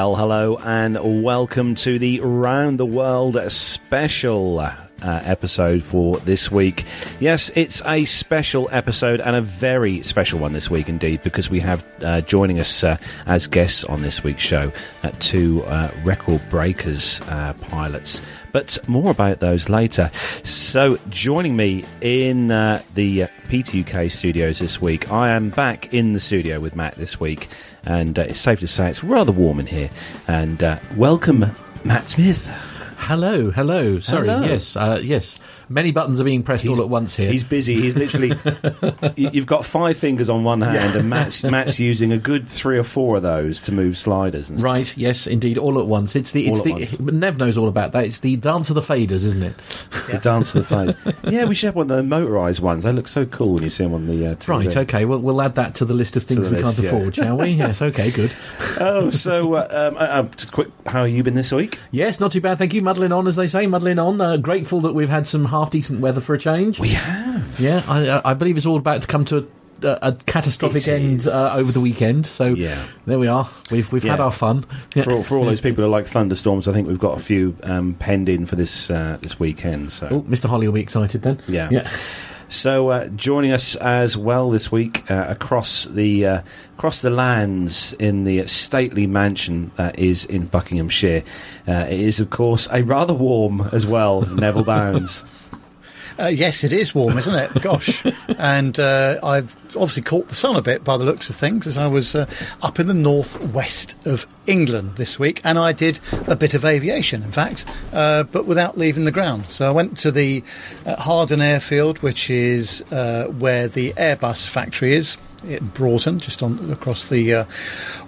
Well, hello and welcome to the Round the World special uh, episode for this week. Yes, it's a special episode and a very special one this week indeed because we have uh, joining us uh, as guests on this week's show uh, two uh, record breakers uh, pilots. But more about those later. So, joining me in uh, the PTUK studios this week, I am back in the studio with Matt this week, and it's safe to say it's rather warm in here. And welcome, Matt Smith. Hello, hello. Sorry, Hello. yes, uh, yes. Many buttons are being pressed all at once here. He's busy. He's literally. you- you've got five fingers on one hand, and Matt's Matt's using a good three or four of those to move sliders. And stuff. Right, yes, indeed, all at once. It's the, it's All the, Nev knows all about that. It's the dance of the faders, isn't it? The dance of the fade. Yeah, we should have one of the motorised ones. They look so cool when you see them on the uh, TV. Right, okay, well, we'll add that to the list of things we list, can't yeah. afford, shall we? Yes, okay, good. Oh, so uh, um, uh, uh, just quick. How have you been this week? Yes, not too bad, thank you. Muddling on, as they say, muddling on. Uh, grateful that we've had some half decent weather for a change. We have. Yeah, I, I- believe it's all about to come to a, a, a catastrophic It end uh, over the weekend. So Yeah. there we are. We've we've had our fun. Yeah. For all, for all those people who like thunderstorms, I think we've got a few um, penned in for this uh, this weekend. So Oh, Mr. Holly will be excited then. Yeah. yeah. So, uh, joining us as well this week uh, across the uh, across the lands in the stately mansion that is in Buckinghamshire, uh, it is of course a rather warm as well. Neville Bounds. Uh, yes, it is warm, isn't it? Gosh. and uh, I've obviously caught the sun a bit by the looks of things as I was uh, up in the northwest of England this week and I did a bit of aviation, in fact, uh, but without leaving the ground. So I went to the uh, Hawarden Airfield, which is uh, where the Airbus factory is. In Broughton, just on across the uh,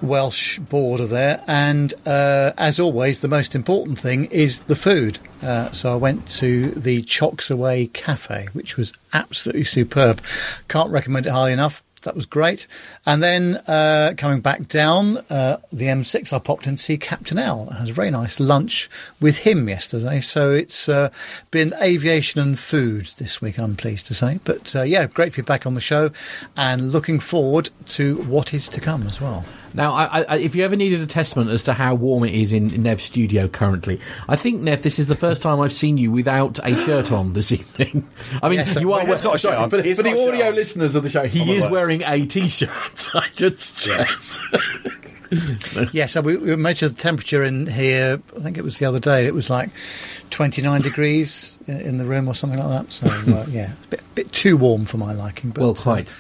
Welsh border there, and uh, as always, the most important thing is the food. Uh, so I went to the Chocks Away Cafe, which was absolutely superb. Can't recommend it highly enough. That was great. And then uh, coming back down uh, the M6, I popped in to see Captain Al. I had a very nice lunch with him yesterday. So it's uh, been aviation and food this week, I'm pleased to say. But uh, yeah, great to be back on the show and looking forward to what is to come as well. Now, I, I, if you ever needed a testament as to how warm it is in Nev's studio currently, I think Nev, this is the first time I've seen you without a shirt on this evening. I mean, Yes, you are well, he's got a shirt on. for, for the got a shirt audio listeners of the show. He the is wearing a t-shirt. I should stress. Yeah, so we, we measured the temperature in here. I think it was the other day. It was like 29 degrees in, in the room or something like that. So uh, yeah, a bit, bit too warm for my liking. But, well, uh, quite.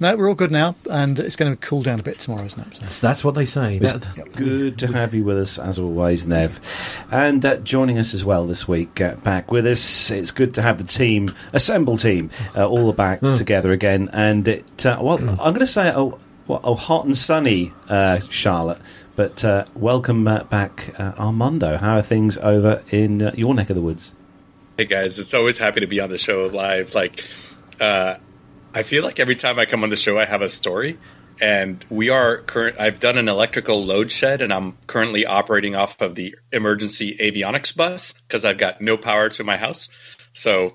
No, we're all good now, and it's going to cool down a bit tomorrow, isn't it? So, That's, that's what they say. That- Good to have you with us as always, Nev. And uh, joining us as well this week, uh, back with us. It's good to have the team, assemble team, uh, all back together again. And it, uh, well, I'm going to say, oh, well, oh, hot and sunny, uh, Charlotte. But uh, welcome uh, back, uh, Armando. How are things over in uh, your neck of the woods? Hey guys, it's always happy to be on the show live. Like, uh, I feel like every time I come on the show, I have a story. And we are current. I've done an electrical load shed, and I'm currently operating off of the emergency avionics bus because I've got no power to my house. So,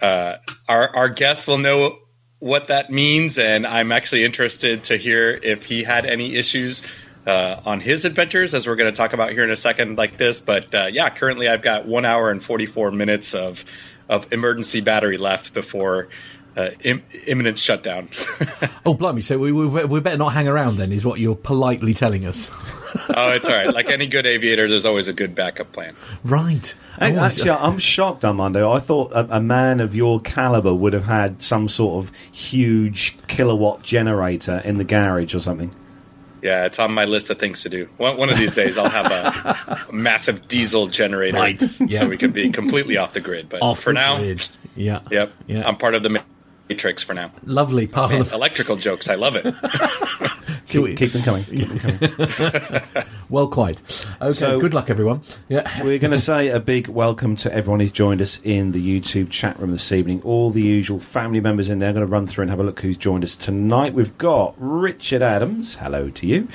uh, our our guest will know what that means, and I'm actually interested to hear if he had any issues uh, on his adventures, as we're going to talk about here in a second, like this. But uh, yeah, currently I've got one hour and 44 minutes of of emergency battery left before uh, Im- imminent shutdown. oh, blimey! So we, we we better not hang around then, is what you're politely telling us. oh, it's all right. Like any good aviator, there's always a good backup plan. right. Hey, Oh, I- Actually, I'm shocked, Armando. I thought a, a man of your caliber would have had some sort of huge kilowatt generator in the garage or something. Yeah, it's on my list of things to do. One, one of these days, I'll have a, a massive diesel generator, Right, yeah. so we can be completely off the grid. But Off for the now, grid. Yeah. yep, Yeah. I'm part of the matrix for now. Lovely part Man, of the. electrical jokes, I love it. See what- Keep, keep them coming. Keep them coming. Well, quite. Okay. So- good luck, everyone. Yeah. We're going to say a big welcome to everyone who's joined us in the YouTube chat room this evening. All the usual family members in there. I'm going to run through and have a look who's joined us tonight. We've got Richard Adams. Hello to you.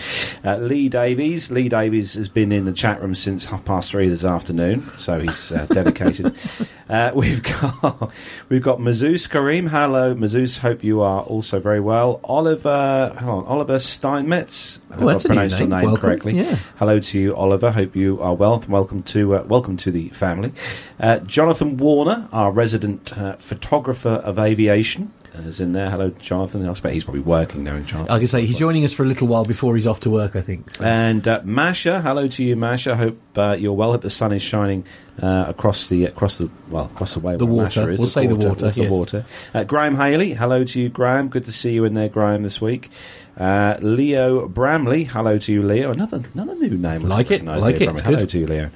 Uh, Lee Davies. Lee Davies has been in the chat room since half past three this afternoon, so he's uh, dedicated. uh, we've got we've got Mazouz Kareem. Hello, Mazouz. Hope you are also very well. Oliver, hold on, Oliver Steinmetz. I hope I that's a pronounced your name. name correctly. Yeah. Hello to you, Oliver. Hope you are well. Welcome to uh, welcome to the family. Uh, Jonathan Warner, our resident uh, photographer of aviation, is in there. Hello, Jonathan. I expect he's probably working now. In Jonathan. I can say he's joining us for a little while before he's off to work. I think. So. And uh, Masha, hello to you, Masha. Hope uh, you're well. Hope the sun is shining uh, across the across the well across the way. The water. Is. We'll say the water, What's the water. Uh, Graham Haley, hello to you, Graham. Good to see you in there, Graham, this week. Uh, Leo Bramley, hello to you, Leo. Another another new name. Like it, like it, Hello good. to you, Leo.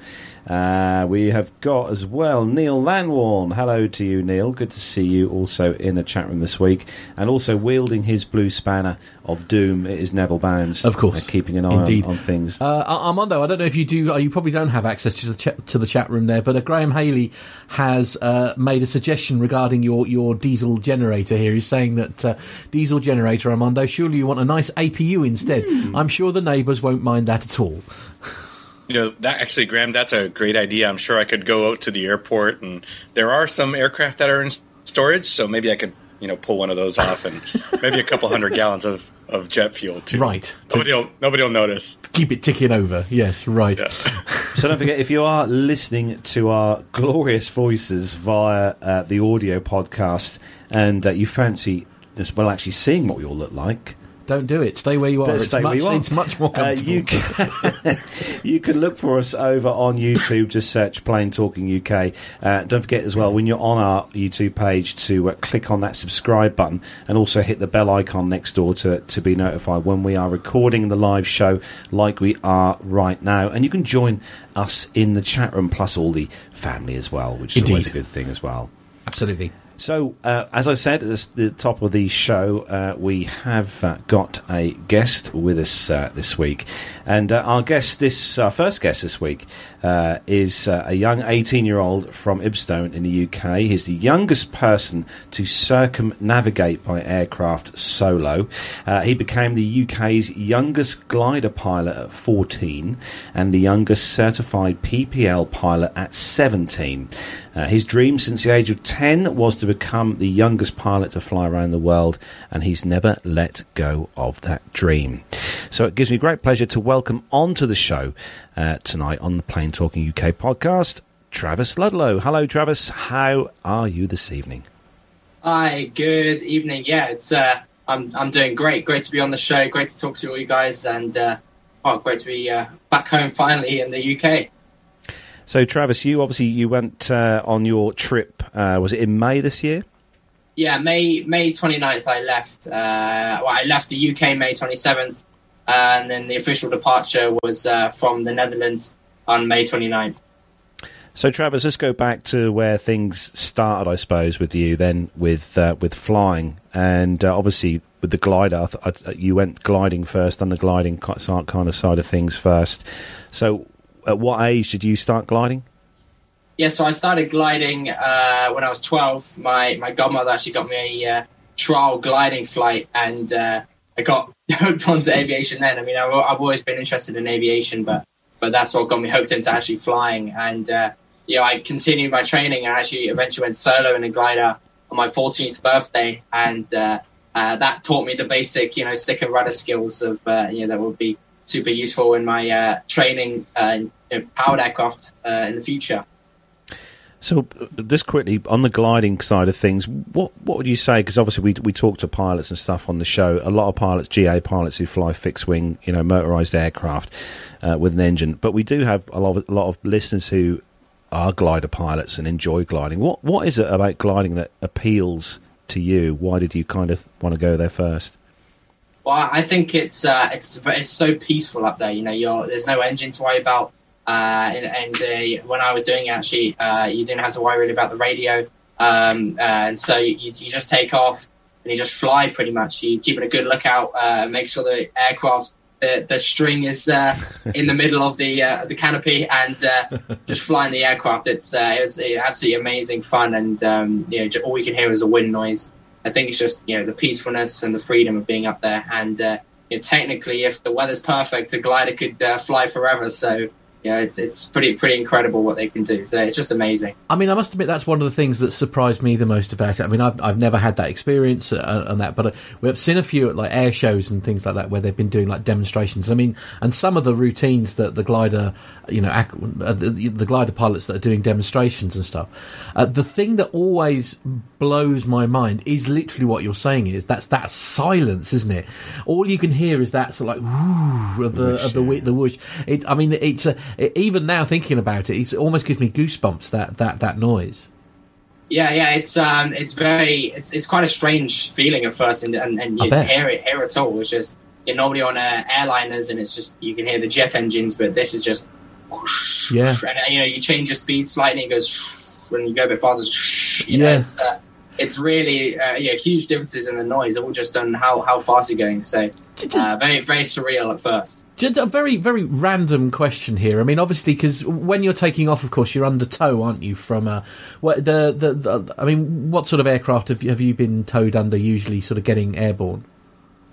Uh, we have got as well Neil Lanwarn. Hello to you, Neil. Good to see you also in the chat room this week. And also wielding his blue spanner of doom, it is Neville Bounds. Of course. Uh, keeping an eye on, on things. Uh, Armando, I don't know if you do. Uh, you probably don't have access to the chat to the chat room there, but uh, Graham Haley has uh, made a suggestion regarding your, your diesel generator. Here, he's saying that uh, diesel generator, Armando. Surely you want a nice APU instead. Hmm. I'm sure the neighbours won't mind that at all. You know, that actually, Graham, that's a great idea. I'm sure I could go out to the airport, and there are some aircraft that are in storage, so maybe I could, you know, pull one of those off, and maybe a couple hundred gallons of, of jet fuel too. Right. Nobody will nobody will notice. Keep it ticking over. Yes, right. Yeah. So don't forget, if you are listening to our glorious voices via uh, the audio podcast and uh, you fancy, well, actually seeing what we all look like, Don't do it. Stay where you are. It's where much, you are. it's much more Uh, comfortable. you, can, you can look for us over on YouTube. Just search Plane Talking UK. Uh, don't forget as well when you're on our YouTube page to uh, click on that subscribe button and also hit the bell icon next door to to be notified when we are recording the live show like we are right now. And you can join us in the chat room plus all the family as well, which is always a good thing as well. Absolutely. So, uh, as I said at the, top of the show, uh, we have uh, got a guest with us uh, this week, and uh, our guest, this our first guest this week, uh, is a young 18-year-old from Ibstone in the UK. He's the youngest person to circumnavigate by aircraft solo. He became the UK's youngest glider pilot at 14, and the youngest certified PPL pilot at 17. Uh, his dream since the age of 10 was to become the youngest pilot to fly around the world, and he's never let go of that dream. So it gives me great pleasure to welcome onto the show uh, tonight on the Plane Talking UK podcast, Travis Ludlow. Hello, Travis. How are you this evening? Hi, good evening. Yeah, it's uh, I'm I'm doing great. Great to be on the show. Great to talk to all you guys, and uh, oh, great to be uh, back home finally in the UK. So, Travis, you obviously you went uh, on your trip. Uh, was it in May this year? Yeah, May May 29th I left. Uh, well, I left the UK May 27th, and then the official departure was uh, from the Netherlands on May 29th. So, Travis, let's go back to where things started, I suppose, with you. Then with uh, with flying, and uh, obviously with the glider, I th- I, you went gliding first, done the gliding kind of side of things first. So, at what age did you start gliding? Yeah, so I started gliding uh, when I was 12. My my godmother actually got me a uh, trial gliding flight, and uh, I got hooked onto aviation then. I mean, I've, I've always been interested in aviation, but but that's what got me hooked into actually flying. And uh, you know, I continued my training and actually eventually went solo in a glider on my 14th birthday, and uh, uh, that taught me the basic, you know, stick and rudder skills of you know that would be super useful in my uh, training uh, in powered aircraft uh, in the future. So, just quickly on the gliding side of things, what what would you say? Because obviously we we talk to pilots and stuff on the show. A lot of pilots, GA pilots, who fly fixed wing, you know, motorized aircraft uh, with an engine. But we do have a lot of, a lot of listeners who are glider pilots and enjoy gliding. What what is it about gliding that appeals to you? Why did you kind of want to go there first? Well, I think it's uh, it's it's so peaceful up there. You know, you're, there's no engine to worry about, and, and uh, when I was doing it, actually, uh, you didn't have to worry really about the radio, um, uh, and so you, you just take off and you just fly. Pretty much, you keep it a good lookout, uh, make sure the aircraft the, the string is uh, in the middle of the uh, the canopy, and uh, just flying the aircraft. It's uh, it was uh, absolutely amazing fun, and um, you know, all we can hear is a wind noise. I think it's just you know the peacefulness and the freedom of being up there. And uh, you know, technically, if the weather's perfect, a glider could uh, fly forever. So you Yeah, it's it's pretty pretty incredible what they can do. So it's just amazing. I mean, I must admit that's one of the things that surprised me the most about it. I mean, I've, I've never had that experience and that, but uh, we've seen a few at like air shows and things like that where they've been doing like demonstrations. I mean, and some of the routines that the glider, you know, ac- uh, the, the glider pilots that are doing demonstrations and stuff. Uh, the thing that always blows my mind is literally what you're saying is that's that silence, isn't it? All you can hear is that sort of like whoo of the of the whi- the whoosh. It, I mean, it's a even now thinking about it, it almost gives me goosebumps that that that noise. Yeah, yeah, it's um, it's very, it's it's quite a strange feeling at first, and and, and you hear it here at all. It's just you're normally on uh, airliners, and it's just you can hear the jet engines, but this is just whoosh, Yeah. whoosh, and uh, you know you change your speed slightly, it goes whoosh, when you go a bit faster. you know, Yeah. it's, uh, it's really uh, yeah, huge differences in the noise, all just on how how fast you're going. So uh, very very surreal at first. Just a very, very random question here. I mean, obviously, because when you're taking off, of course, you're under tow, aren't you? From uh, what the, the the I mean, what sort of aircraft have you, have you been towed under? Usually, sort of getting airborne.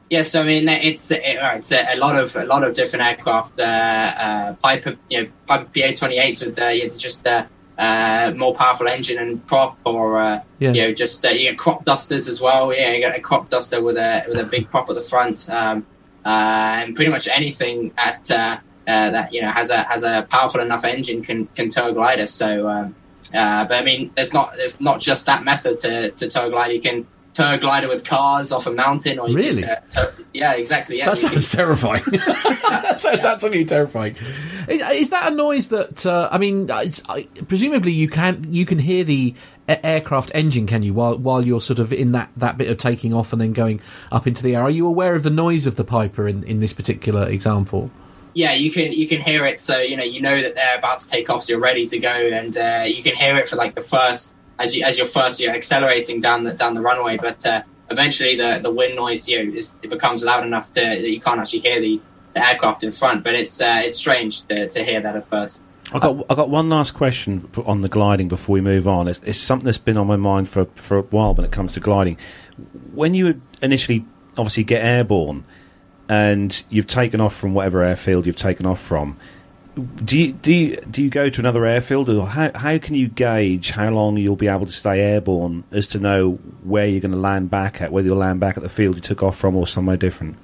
Yes, I mean it's it's a, a lot of a lot of different aircraft. Uh, uh, Piper, you know, Piper PA twenty eights with uh, just uh, uh, more powerful engine and prop, or uh, Yeah. you know, just uh, you get crop dusters as well. Yeah, you get a crop duster with a with a big prop at the front, um, uh, and pretty much anything at uh, uh, that you know has a has a powerful enough engine can can tow a glider. So, um, uh, but I mean, there's not there's not just that method to to tow a glider. You can tow a glider with cars off a mountain, or you Really? Can, uh, tow- yeah, exactly. Yeah, That sounds terrifying. that sounds absolutely terrifying. Is, is that a noise that uh, I mean? It's, I, presumably, you can you can hear the a- aircraft engine, can you? While while you're sort of in that, that bit of taking off and then going up into the air. Are you aware of the noise of the Piper in, in this particular example? yeah, you can you can hear it. So you know you know that they're about to take off, so you're ready to go, and uh, you can hear it for like the first as you as you're first you're accelerating down the down the runway. But uh, eventually the the wind noise you know, is, it becomes loud enough to that you can't actually hear the, the aircraft in front. But it's uh, it's strange to, to hear that at first. I got I got one last question on the gliding before we move on. It's, it's something that's been on my mind for for a while when it comes to gliding. When you initially obviously get airborne and you've taken off from whatever airfield you've taken off from, do you do you, do you go to another airfield, or how how can you gauge how long you'll be able to stay airborne as to know where you're going to land back at, whether you'll land back at the field you took off from or somewhere different?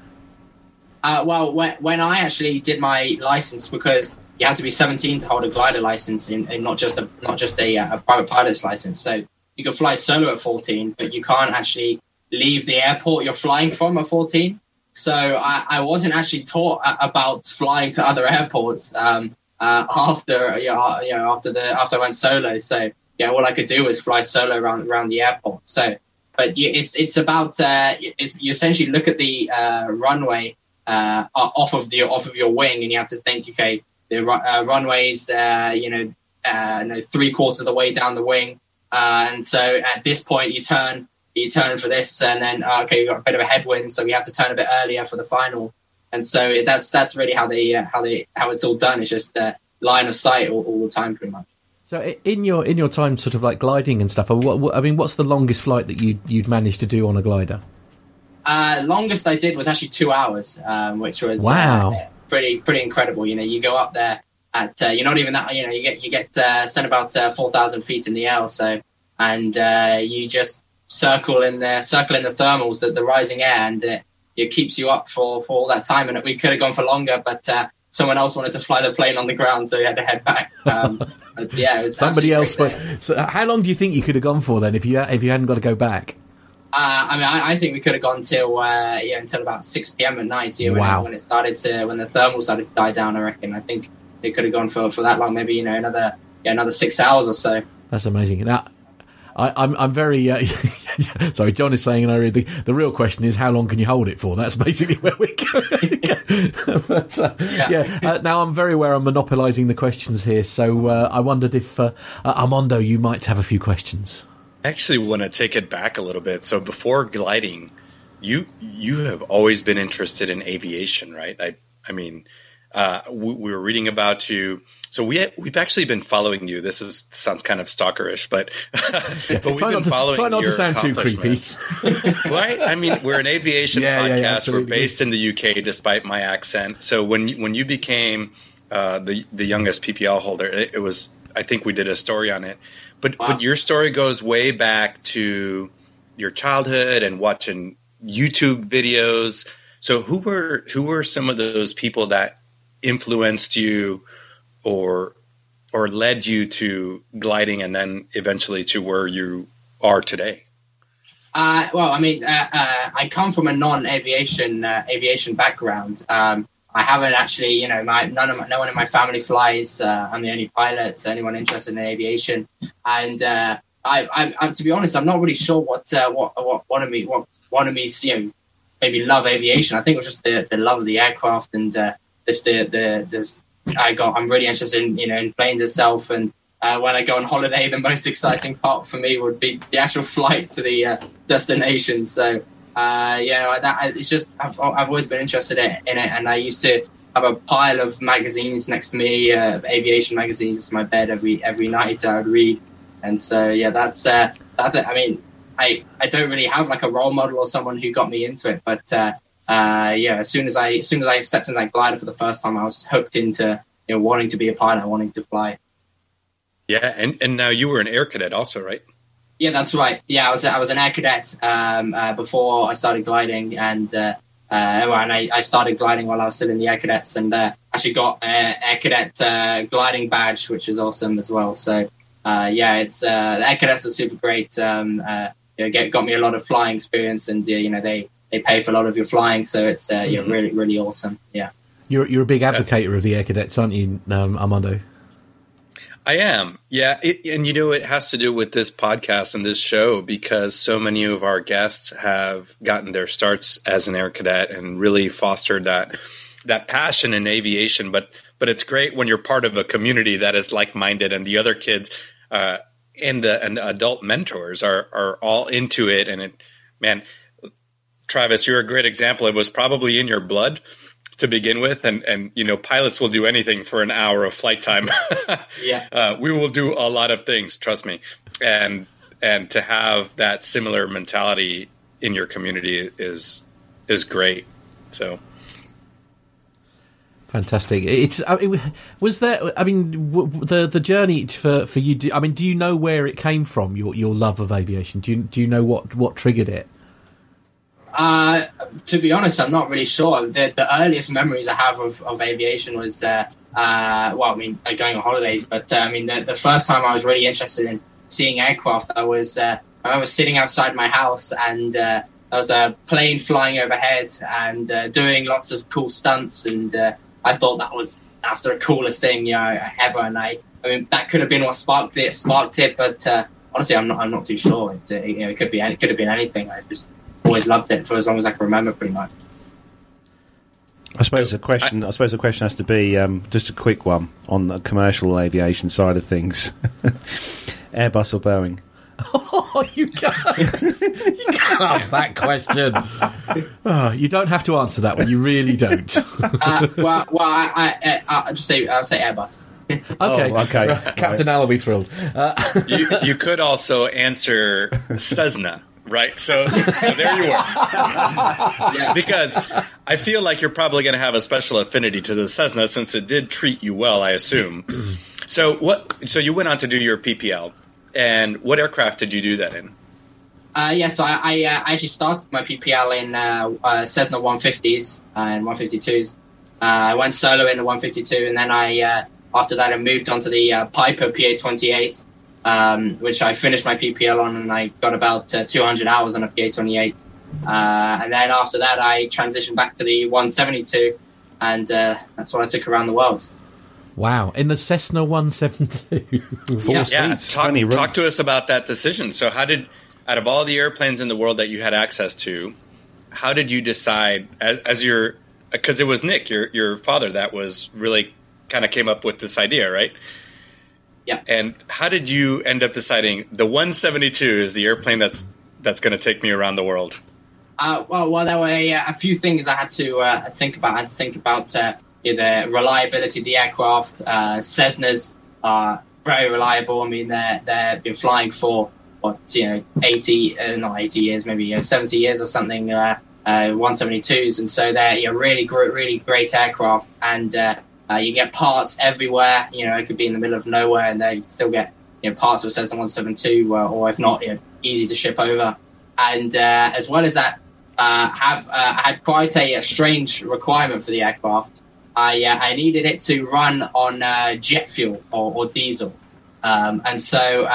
Uh, well, when, when I actually did my license, because you have to be 17 to hold a glider license, and, and not just a not just a, uh, a private pilot's license. So you can fly solo at 14, but you can't actually leave the airport you're flying from at 14. So I, I wasn't actually taught about flying to other airports um, uh, after you know, you know after the after I went solo. So yeah, all I could do was fly solo around around the airport. So, but it's it's about uh, it's, you essentially look at the uh, runway uh, off of the off of your wing, and you have to think, okay, the uh, runways, uh, you know, uh, know, three quarters of the way down the wing, uh, and so at this point you turn, you turn for this, and then uh, okay, you've got a bit of a headwind, so we have to turn a bit earlier for the final, and so that's that's really how they uh, how they how it's all done. It's just uh, line of sight all, all the time, pretty much. So in your in your time, sort of like gliding and stuff. What, what, I mean, what's the longest flight that you you'd managed to do on a glider? Uh, longest I did was actually two hours, um, which was Wow. uh, pretty pretty incredible. You know, you go up there at uh, you're not even that. You know, you get you get uh, sent about uh, four thousand feet in the air, or so, and uh, you just circle in the circle in the thermals, the, the rising air, and it, it keeps you up for, for all that time. And we could have gone for longer, but uh, someone else wanted to fly the plane on the ground, so we had to head back. Um, but yeah, it was Somebody else. So how long do you think you could have gone for then if you if you hadn't got to go back? Uh, I mean, I, I think we could have gone till uh, yeah until about six p.m. at night. Yeah, when, Wow. when it started to when the thermal started to die down, I reckon. I think they could have gone for, for that long. Maybe you know another yeah another six hours or so. That's amazing. Now, I, I'm I'm very uh, sorry. John is saying, and I read the the real question is how long can you hold it for? That's basically where we're going. but, uh, yeah. Yeah. Uh, now I'm very aware I'm monopolising the questions here, so uh, I wondered if uh, uh, Armando, you might have a few questions. I actually want to take it back a little bit. So before gliding, you you have always been interested in aviation, right? I I mean, uh, we, we were reading about you. So we we've actually been following you. This is sounds kind of stalkerish, but but we've try been not to, following. try not to sound too creepy. right? I mean, we're an aviation Yeah, yeah, podcast. yeah, we're based in the UK, despite my accent. So when you- when you became uh, the the youngest PPL holder. It, it, was I think we did a story on it, but wow. but your story goes way back to your childhood and watching YouTube videos. So who were who were some of those people that influenced you or or led you to gliding and then eventually to where you are today? Uh, well, I mean, uh, uh, I come from a non-aviation uh, aviation background. Um, I haven't actually, you know, my none of my, no one in my family flies. Uh, I'm the only pilot. Anyone interested in aviation, and uh, I, I, I, to be honest, I'm not really sure what what what wanted me what wanted me, you know, maybe love aviation. I think it was just the, the love of the aircraft and this the the this. I got. I'm really interested in you know in planes itself and uh, when I go on holiday, the most exciting part for me would be the actual flight to the uh, destination. So, uh, yeah, that, it's just I've, I've, always been interested in it, and I used to have a pile of magazines next to me, uh, aviation magazines, in my bed every every night I would read. And so, yeah, that's uh, that's it. I mean, I I don't really have like a role model or someone who got me into it, but uh, yeah, as soon as I as soon as I stepped in that glider for the first time, I was hooked into you know wanting to be a pilot, wanting to fly. Yeah, and, and now you were an air cadet also, right? Yeah, that's right. Yeah, I was I was an air cadet um, uh, before I started gliding, and uh, uh, and I, I, started gliding while I was still in the air cadets, and uh, actually got an air cadet uh, gliding badge, which is awesome as well. So uh, yeah, it's air cadets are super great. Um, you know, get, got me a lot of flying experience, and you know they they pay for a lot of your flying, so it's mm-hmm. you know, really really awesome. Yeah, you're you're a big advocate of the air cadets, aren't you, um, Armando? I am. Yeah. It, and you know, it has to do with this podcast and this show because so many of our guests have gotten their starts as an air cadet and really fostered that that passion in aviation. But but it's great when you're part of a community that is like minded and the other kids uh, and the and adult mentors are are all into it. And it, man, Travis, you're a great example. It was probably in your blood to begin with, and and you know pilots will do anything for an hour of flight time. yeah, uh, we will do a lot of things. Trust me, and and to have that similar mentality in your community is is great. So fantastic. It's I mean, was there. I mean, the the journey for for you. I mean, do you know where it came from? Your your love of aviation. Do you do you know what what triggered it? Uh, to be honest, I'm not really sure. The, the earliest memories I have of, of aviation was, uh, uh, well, I mean, going on holidays, but uh, I mean, the, the, first time I was really interested in seeing aircraft, I was, uh, I remember sitting outside my house and there was a plane flying overhead and doing lots of cool stunts. And I thought that was, that's the coolest thing, you know, ever. And I, I mean, that could have been what sparked it, sparked it, but honestly, I'm not, I'm not too sure. It, you know, it could be, it could have been anything. I just, always loved it for as long as I can remember, pretty much. I suppose the question. I, I, suppose the question has to be um, just a quick one on the commercial aviation side of things: Airbus or Boeing. Oh, you can't, you can't ask that question. Oh, you don't have to answer that one. You really don't. uh, well, well, I, I, will just say I'll say Airbus. okay, oh, okay. Captain right. Al will be thrilled. Uh, you, you could also answer Cessna. Right. So, so there you are. Because I feel like you're probably going to have a special affinity to the Cessna since it did treat you well, I assume. so what? So you went on to do your PPL, and what aircraft did you do that in? Uh, yeah, so I, I, uh, actually started my PPL in uh, uh Cessna 150s uh, and 152s. Uh, I went solo in the 152, and then I after that I moved on to the Piper PA28 um, which I finished my PPL on, and I got about uh, 200 hours on a PA28. Uh, and then after that, I transitioned back to the 172, and uh, that's what I took around the world. Wow, in the Cessna 172. yeah, yeah. Talk, talk to us about that decision. So, how did, out of all the airplanes in the world that you had access to, how did you decide as, as your, because it was Nick, your your father, that was really kind of came up with this idea, right? Yeah. And how did you end up deciding the 172 is the airplane that's that's going to take me around the world? Uh, well, well, there were a, a, few things I had to uh, think about. I had to think about uh, the reliability of the aircraft. Uh, Cessnas are very reliable. I mean, they're they've been flying for what you know, 80, uh, not 80 years, maybe uh, 70 years or something. 172s, and so they're you know, really, really great aircraft. And Uh, you get parts everywhere. You know, it could be in the middle of nowhere, and they still get you know parts of a Cessna 172, uh, or if not, you know, easy to ship over. And uh, as well as that, uh, have uh, had quite a, a, strange requirement for the aircraft. I uh, I needed it to run on jet fuel or, or diesel, um, and so.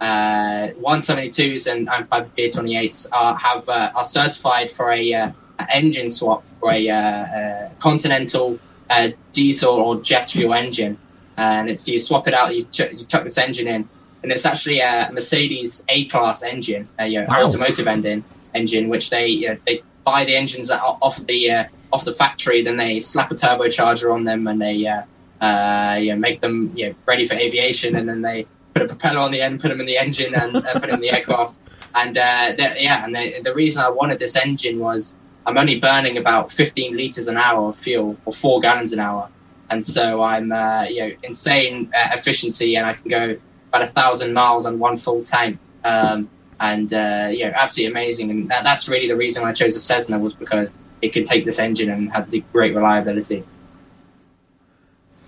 172s and, and 528s are have are certified for a engine swap for a Continental a diesel or jet fuel engine, and it's you swap it out, you, ch- you chuck this engine in, and it's actually a Mercedes A class engine, a you know, wow. automotive engine, engine which they you know, they buy the engines that off the uh, off the factory, then they slap a turbocharger on them, and they uh, uh, you know, make them you know, ready for aviation, and then they put a propeller on the end, put them in the engine, and uh, put them in the aircraft. And uh, yeah, and the, the reason I wanted this engine was I'm only burning about 15 liters an hour of fuel or four gallons an hour. And so I'm, uh, you know, insane uh, efficiency and I can go about a thousand miles on one full tank. Um, and, uh, you know, absolutely amazing. And that's really the reason I chose a Cessna was because it could take this engine and have the great reliability.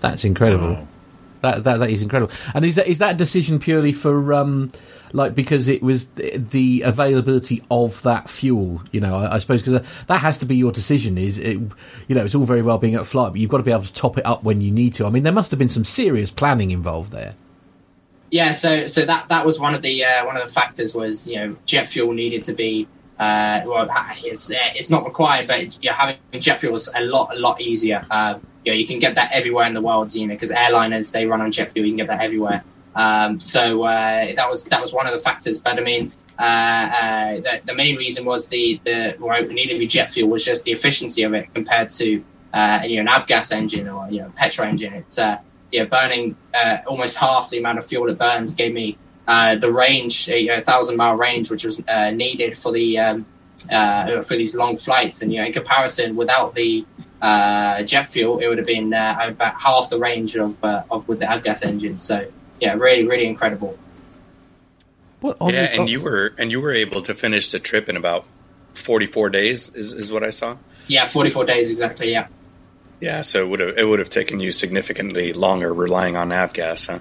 That's incredible. Wow. That, that that is incredible. And is that is that decision purely for um, like because it was the availability of that fuel. You know, I, I suppose because that has to be your decision. Is it, you know, it's all very well being at flight, but you've got to be able to top it up when you need to. I mean, there must have been some serious planning involved there. Yeah, so so that that was one of the uh, one of the factors was you know jet fuel needed to be uh, well it's it's not required, but you know, having jet fuel is a lot a lot easier. Uh, you know, you can get that everywhere in the world, you know, because airliners they run on jet fuel, you can get that everywhere. Um, so uh, that was that was one of the factors. But I mean, uh, uh, the, the, main reason was the the why needed to be jet fuel was just the efficiency of it compared to uh, you know an avgas engine or you know petrol engine. It's uh, yeah burning uh, almost half the amount of fuel it burns gave me the range, a you know, thousand mile range, which was needed for the um, for these long flights. And you know, in comparison, without the jet fuel, it would have been about half the range of, of with the avgas engine. So yeah, really, really incredible. What, yeah, and you were and you were able to finish the trip in about forty four days. Is is what I saw. Yeah, forty four days exactly. Yeah. Yeah, so it would have it would have taken you significantly longer relying on avgas, huh?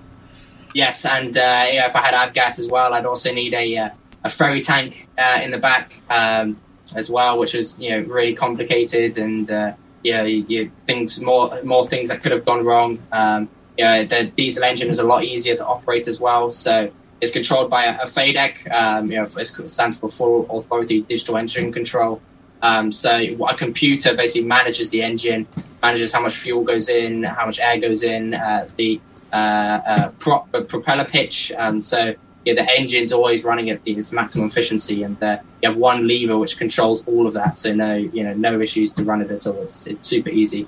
Yes, and uh, yeah, if I had avgas as well, I'd also need a uh, a ferry tank uh, in the back um, as well, which was you know really complicated and uh, yeah, you, you, things more more things that could have gone wrong. Um, you know, the diesel engine is a lot easier to operate as well. So it's controlled by a, a FADEC. Um, you know, it stands for Full Authority Digital Engine Control. Um, so a computer basically manages the engine, manages how much fuel goes in, how much air goes in, uh, the uh, uh, prop, uh, propeller pitch. And so yeah, the engine's always running at its maximum efficiency, and uh, you have one lever which controls all of that. So no, you know, no issues to run it at all. It's it's super easy.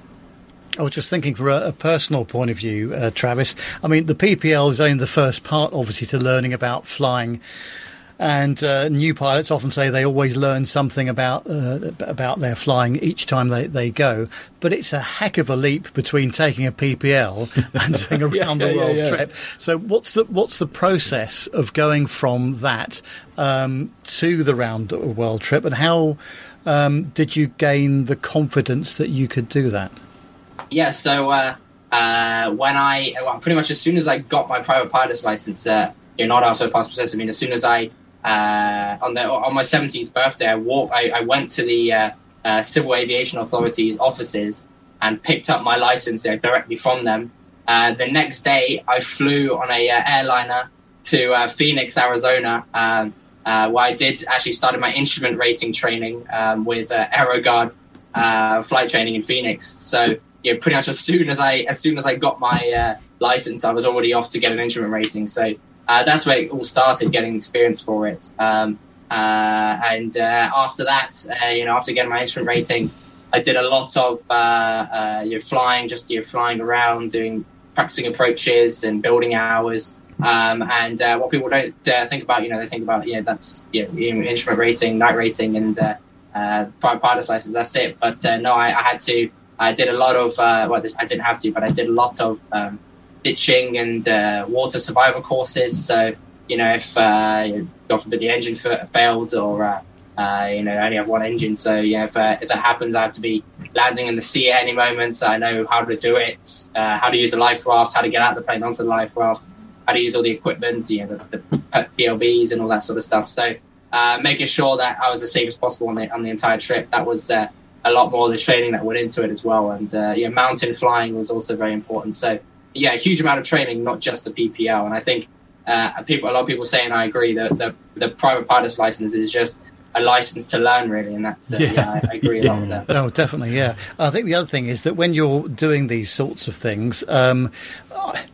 I was just thinking from a, a personal point of view, uh, Travis. I mean, the PPL is only the first part, obviously, to learning about flying. And uh, new pilots often say they always learn something about uh, about their flying each time they, they go. But it's a heck of a leap between taking a PPL and doing a round the world yeah, yeah. trip. So what's the what's the process of going from that um, to the round the world trip, and how um, did you gain the confidence that you could do that? Yeah, so uh, uh, when I, well, pretty much as soon as I got my private pilot's license, uh, you know, not after the passport process, I mean, as soon as I, uh, on the on my 17th birthday, I walked, I, I went to the uh, uh, Civil Aviation Authority's offices and picked up my license directly from them. the next day, I flew on a airliner to Phoenix, Arizona, um, where I did actually started my instrument rating training um, with AeroGuard flight training in Phoenix. So yeah, pretty much as soon as I as soon as I got my uh, license, I was already off to get an instrument rating. So uh, that's where it all started, getting experience for it. Um, uh, and uh, after that, uh, you know, after getting my instrument rating, I did a lot of uh, you know, flying, just you know, flying around, doing practicing approaches and building hours. Um, and what people don't think about, you know, they think about yeah, that's yeah, instrument rating, night rating, and uh, private pilot's license. That's it. But no, I, I had to I did a lot of uh, well, this, I didn't have to, but I did a lot of um, ditching and uh, water survival courses. So you know, if uh, God forbid the engine failed or uh, uh, you know, I only have one engine, so yeah, if, uh, if that happens, I have to be landing in the sea at any moment. So I know how to do it, uh, how to use the life raft, how to get out of the plane onto the life raft, how to use all the equipment, you know, the, the PLBs and all that sort of stuff. So uh, making sure that I was as safe as possible on the, on the entire trip, that was uh, a lot more of the training that went into it as well. And uh, yeah, mountain flying was also very important. So yeah, a huge amount of training, not just the PPL. And I think uh, people, a lot of people saying I agree that the, the private pilot's license is just a license to learn, really, and that's uh, yeah. yeah. I, I agree a lot with that. Oh, definitely, yeah. I think the other thing is that when you're doing these sorts of things, um,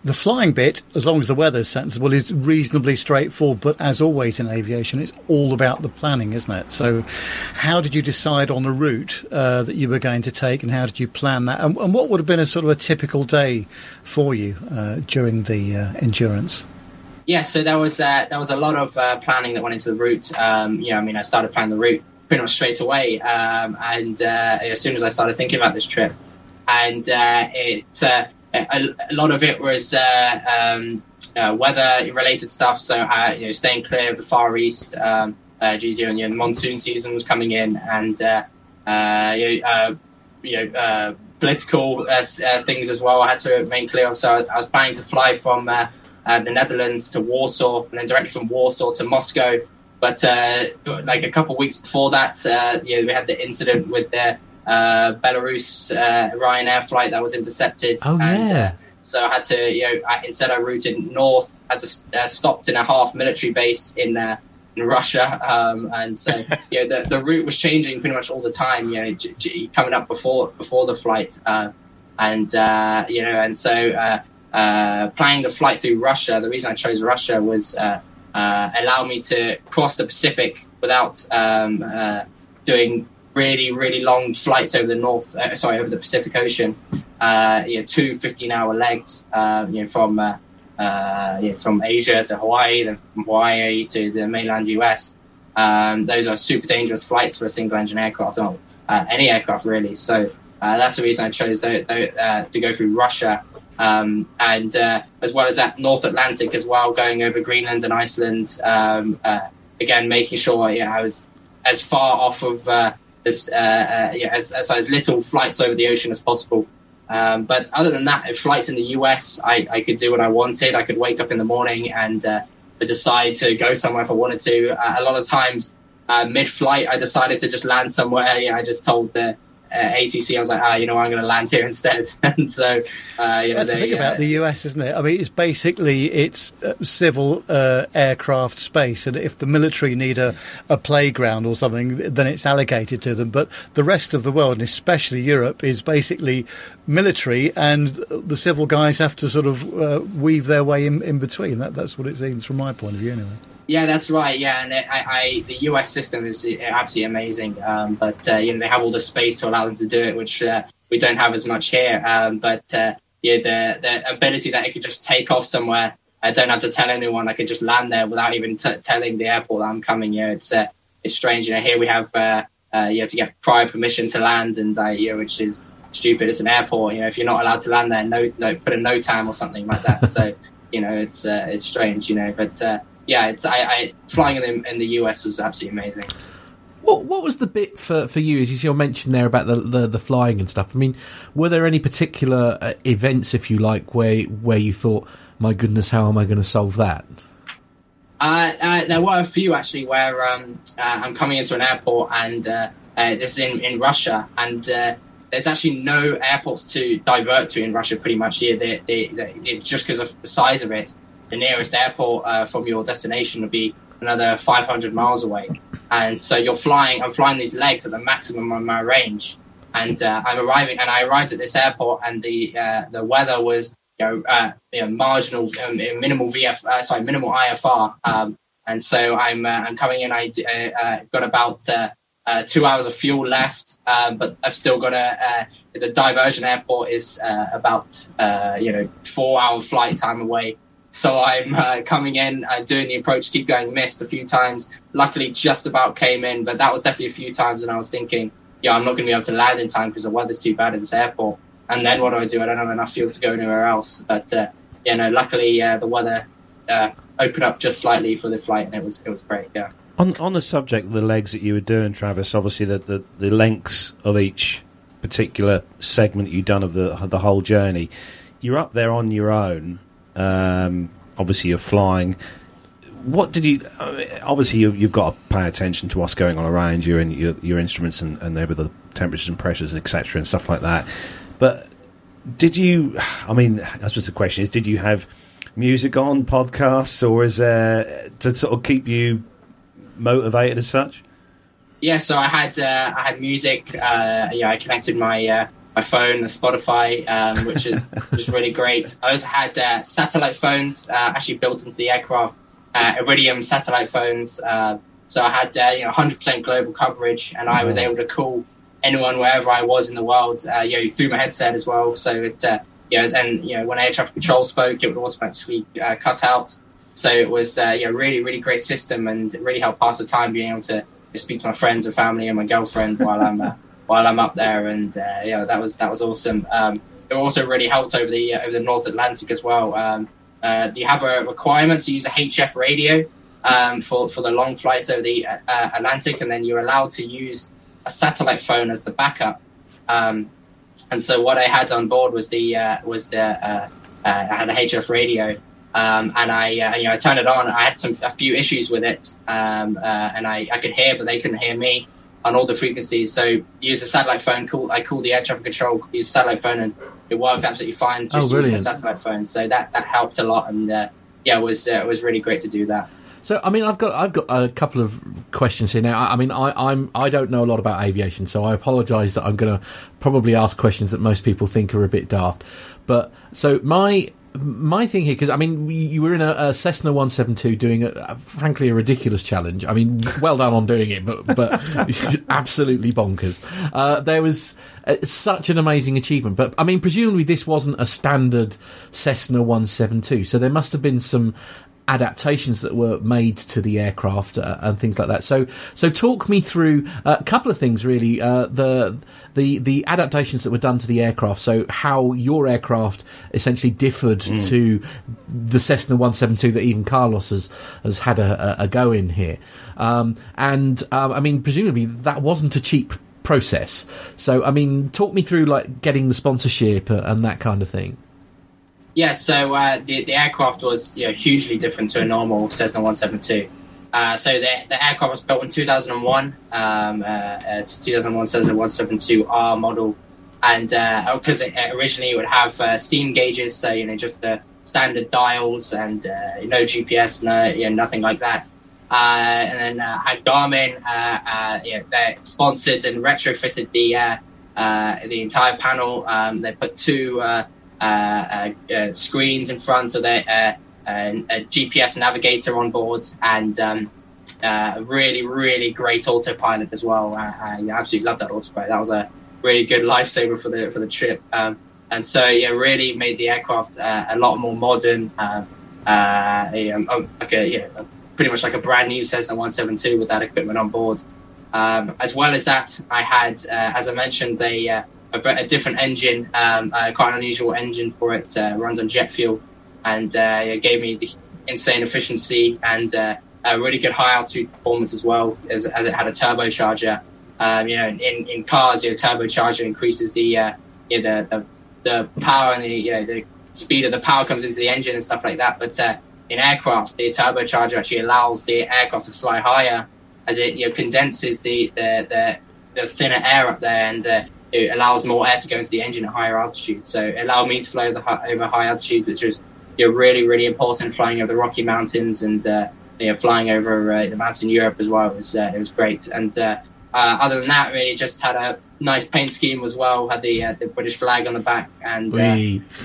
the flying bit, as long as the weather's sensible, is reasonably straightforward. But as always in aviation, it's all about the planning, isn't it? So, how did you decide on a route uh, that you were going to take, and how did you plan that? And, and, what would have been a sort of a typical day for you uh, during the uh, endurance? Yeah, so there was uh, there was a lot of uh, planning that went into the route. Um, you know, I mean, I started planning the route pretty much straight away, um, and uh, as soon as I started thinking about this trip, and uh, it uh, a, a, lot of it was uh, um, weather related stuff. So you know, staying clear of the Far East um, due to you know, monsoon season was coming in, and you know, you know political things as well. I had to make clear. So I was planning to fly from uh, the Netherlands to Warsaw, and then directly from Warsaw to Moscow. But uh, like a couple of weeks before that, uh, you know, we had the incident with the uh, Belarus uh, Ryanair flight that was intercepted. Oh and, yeah. so I had to, you know, I, instead I routed north, I had to stopped in a half military base in in Russia, um, and so you know the, the route was changing pretty much all the time. You know, j- j- coming up before before the flight, uh, and uh, you know, and so uh, planning the flight through Russia, the reason I chose Russia was uh, uh, allow me to cross the Pacific without um, uh, doing really, really long flights over the North, uh, sorry, over the Pacific Ocean. Uh, you know, two 15-hour legs, you know, from you know, from Asia to Hawaii, then from Hawaii to the mainland US. Um, those are super dangerous flights for a single-engine aircraft, or any aircraft really. So that's the reason I chose to, to go through Russia um, and uh, as well as that North Atlantic as well, going over Greenland and Iceland. Um, uh, again, making sure yeah, I was as far off of uh, this, uh, uh, yeah, as, as, as, little flights over the ocean as possible. Um, but other than that, flights in the US, I, I, could do what I wanted. I could wake up in the morning and uh, decide to go somewhere if I wanted to. a lot of times, mid-flight, I decided to just land somewhere. Yeah, I just told the ATC, I was like, ah, you know, I'm going to land here instead. and so, uh, you know, that's the thing about the US, isn't it? I mean, it's basically it's uh, civil uh, aircraft space, and if the military need a, a playground or something, then it's allocated to them. But the rest of the world, and especially Europe, is basically military, and the civil guys have to sort of uh, weave their way in, in between. That, that's what it seems from my point of view, anyway. Yeah, that's right. Yeah, and I, I the US system is absolutely amazing. Um, but uh, you know they have all the space to allow them to do it, which uh, we don't have as much here. Um, but uh, yeah, the the ability that it could just take off somewhere, I don't have to tell anyone. I could just land there without even t- telling the airport that I'm coming. Yeah, it's uh, it's strange. You know, here we have uh, uh, you have to get prior permission to land, and you know, which is stupid. It's an airport. You know, if you're not allowed to land there, no, no put a no time or something like that. so you know, it's it's strange. You know, but yeah, it's I, I flying in the, in the US was absolutely amazing. What what was the bit for, for you? As you mentioned there about the, the, the flying and stuff. I mean, were there any particular uh, events, if you like, where where you thought, my goodness, how am I going to solve that? Uh, uh, there were a few actually where um, uh, I'm coming into an airport and uh, uh, this is in, in Russia and there's actually no airports to divert to in Russia pretty much here. They, they, they, it's just because of the size of it the nearest airport uh, from your destination would be another 500 miles away. And so you're flying, I'm flying these legs at the maximum of my range. And uh, I'm arriving, and I arrived at this airport, and the uh, the weather was you know, uh, you know marginal, um, minimal VF, uh, sorry, minimal IFR. Um, and so I'm uh, I'm coming in. I got about two hours of fuel left, um, but I've still got a the diversion airport is about you know four hour flight time away so I'm uh, coming in, uh, doing the approach, keep going, missed a few times. Luckily, just about came in, but that was definitely a few times when I was thinking, yeah, I'm not going to be able to land in time because the weather's too bad at this airport. And then what do I do? I don't have enough fuel to go anywhere else. But uh, yeah, no, luckily uh, the weather uh, opened up just slightly for the flight, and it was it was great. Yeah. On on the subject of the legs that you were doing, Travis, obviously the, the, the lengths of each particular segment you've done of the the whole journey, you're up there on your own. Um, obviously, you're flying. What did you? Obviously, you, you've got to pay attention to what's going on around you and your, your instruments and, and over the temperatures and pressures, etc., and stuff like that. But did you? I mean, I suppose the question is: Did you have music on podcasts, or is there to sort of keep you motivated as such? Yeah, so I had uh, I had music. Uh, yeah, I connected my uh, my phone, the Spotify, um, which is was really great. I also had uh, satellite phones uh, actually built into the aircraft, uh, Iridium satellite phones. Uh, so I had uh, you know 100% global coverage, and I was able to call anyone wherever I was in the world. Uh, you know, through my headset as well. So it uh, you know, and you know when air traffic control spoke, it would automatically uh, cut out. So it was uh, you know really really great system, and it really helped pass the time being able to speak to my friends and family and my girlfriend while I'm uh, while I'm up there, and uh, yeah, that was that was awesome. Um, it also really helped over the uh, over the North Atlantic as well. Um, uh, you have a requirement to use a HF radio um, for for the long flights over the uh, Atlantic, and then you're allowed to use a satellite phone as the backup. Um, and so what I had on board was the uh, was the uh, uh, I had a HF radio, um, and I uh, you know I turned it on. I had some a few issues with it, um, uh, and I, I could hear, but they couldn't hear me on all the frequencies. So use a satellite phone. Call I called the air traffic control. Use a satellite phone, and it worked absolutely fine. Just Oh, using a satellite phone. So that that helped a lot, and uh, yeah, it was uh, it was really great to do that. So, I mean, I've got I've got a couple of questions here now. I, I mean, I, I'm I don't know a lot about aviation, so I apologise that I'm going to probably ask questions that most people think are a bit daft. But so my my thing here, because I mean, you were in a, a Cessna 172 doing, a, a, frankly, a ridiculous challenge. I mean, well done on doing it, but but absolutely bonkers. Uh, there was uh, such an amazing achievement, but I mean, presumably this wasn't a standard Cessna 172, so there must have been some adaptations that were made to the aircraft uh, and things like that. So, so talk me through uh, a couple of things really. Uh, the the the adaptations that were done to the aircraft. So, how your aircraft essentially differed to the Cessna 172 that even Carlos has has had a, a, a go in here. Um, and um, I mean, presumably that wasn't a cheap process. So, I mean, talk me through like getting the sponsorship uh, and that kind of thing. Yeah, so uh, the the aircraft was you know, hugely different to a normal Cessna 172. Uh, so the, the aircraft was built in 2001. Um, uh, it's 2001 Cessna 172R model, and because it originally it would have uh, steam gauges, so you know just the standard dials and uh, no GPS, no you know, nothing like that. Uh, and then uh, had Garmin, uh, uh, they sponsored and retrofitted the uh, uh, the entire panel. Um, they put two uh, uh, uh, uh, screens in front of their uh, uh, a GPS navigator on board, and um, uh, really, really great autopilot as well. I, absolutely love that autopilot. That was a really good lifesaver for the for the trip. Um, and so, yeah, really made the aircraft uh, a lot more modern. Uh, yeah, um, a, yeah, pretty much like a brand new Cessna 172 with that equipment on board. Um, as well as that, I had, uh, as I mentioned, a, uh, a, a different engine, um, uh, quite an unusual engine for it. Uh, runs on jet fuel, and uh, it gave me the insane efficiency and uh, a really good high altitude performance as well, as, as it had a turbocharger. Um, you know, in, in cars, your turbocharger increases the, uh, you know, the, the the power and the you know, the speed of the power comes into the engine and stuff like that. But uh, in aircraft, the turbocharger actually allows the aircraft to fly higher as it you know, condenses the, the, the, the thinner air up there and uh, it allows more air to go into the engine at higher altitude. So it allowed me to fly over, hi- over high which was you know, really, really important flying over the Rocky Mountains and uh, you know, flying over uh, the mountains in Europe as well. It was, uh, it was great. And uh, uh, other than that, really just had a nice paint scheme as well. Had the uh, the British flag on the back and uh,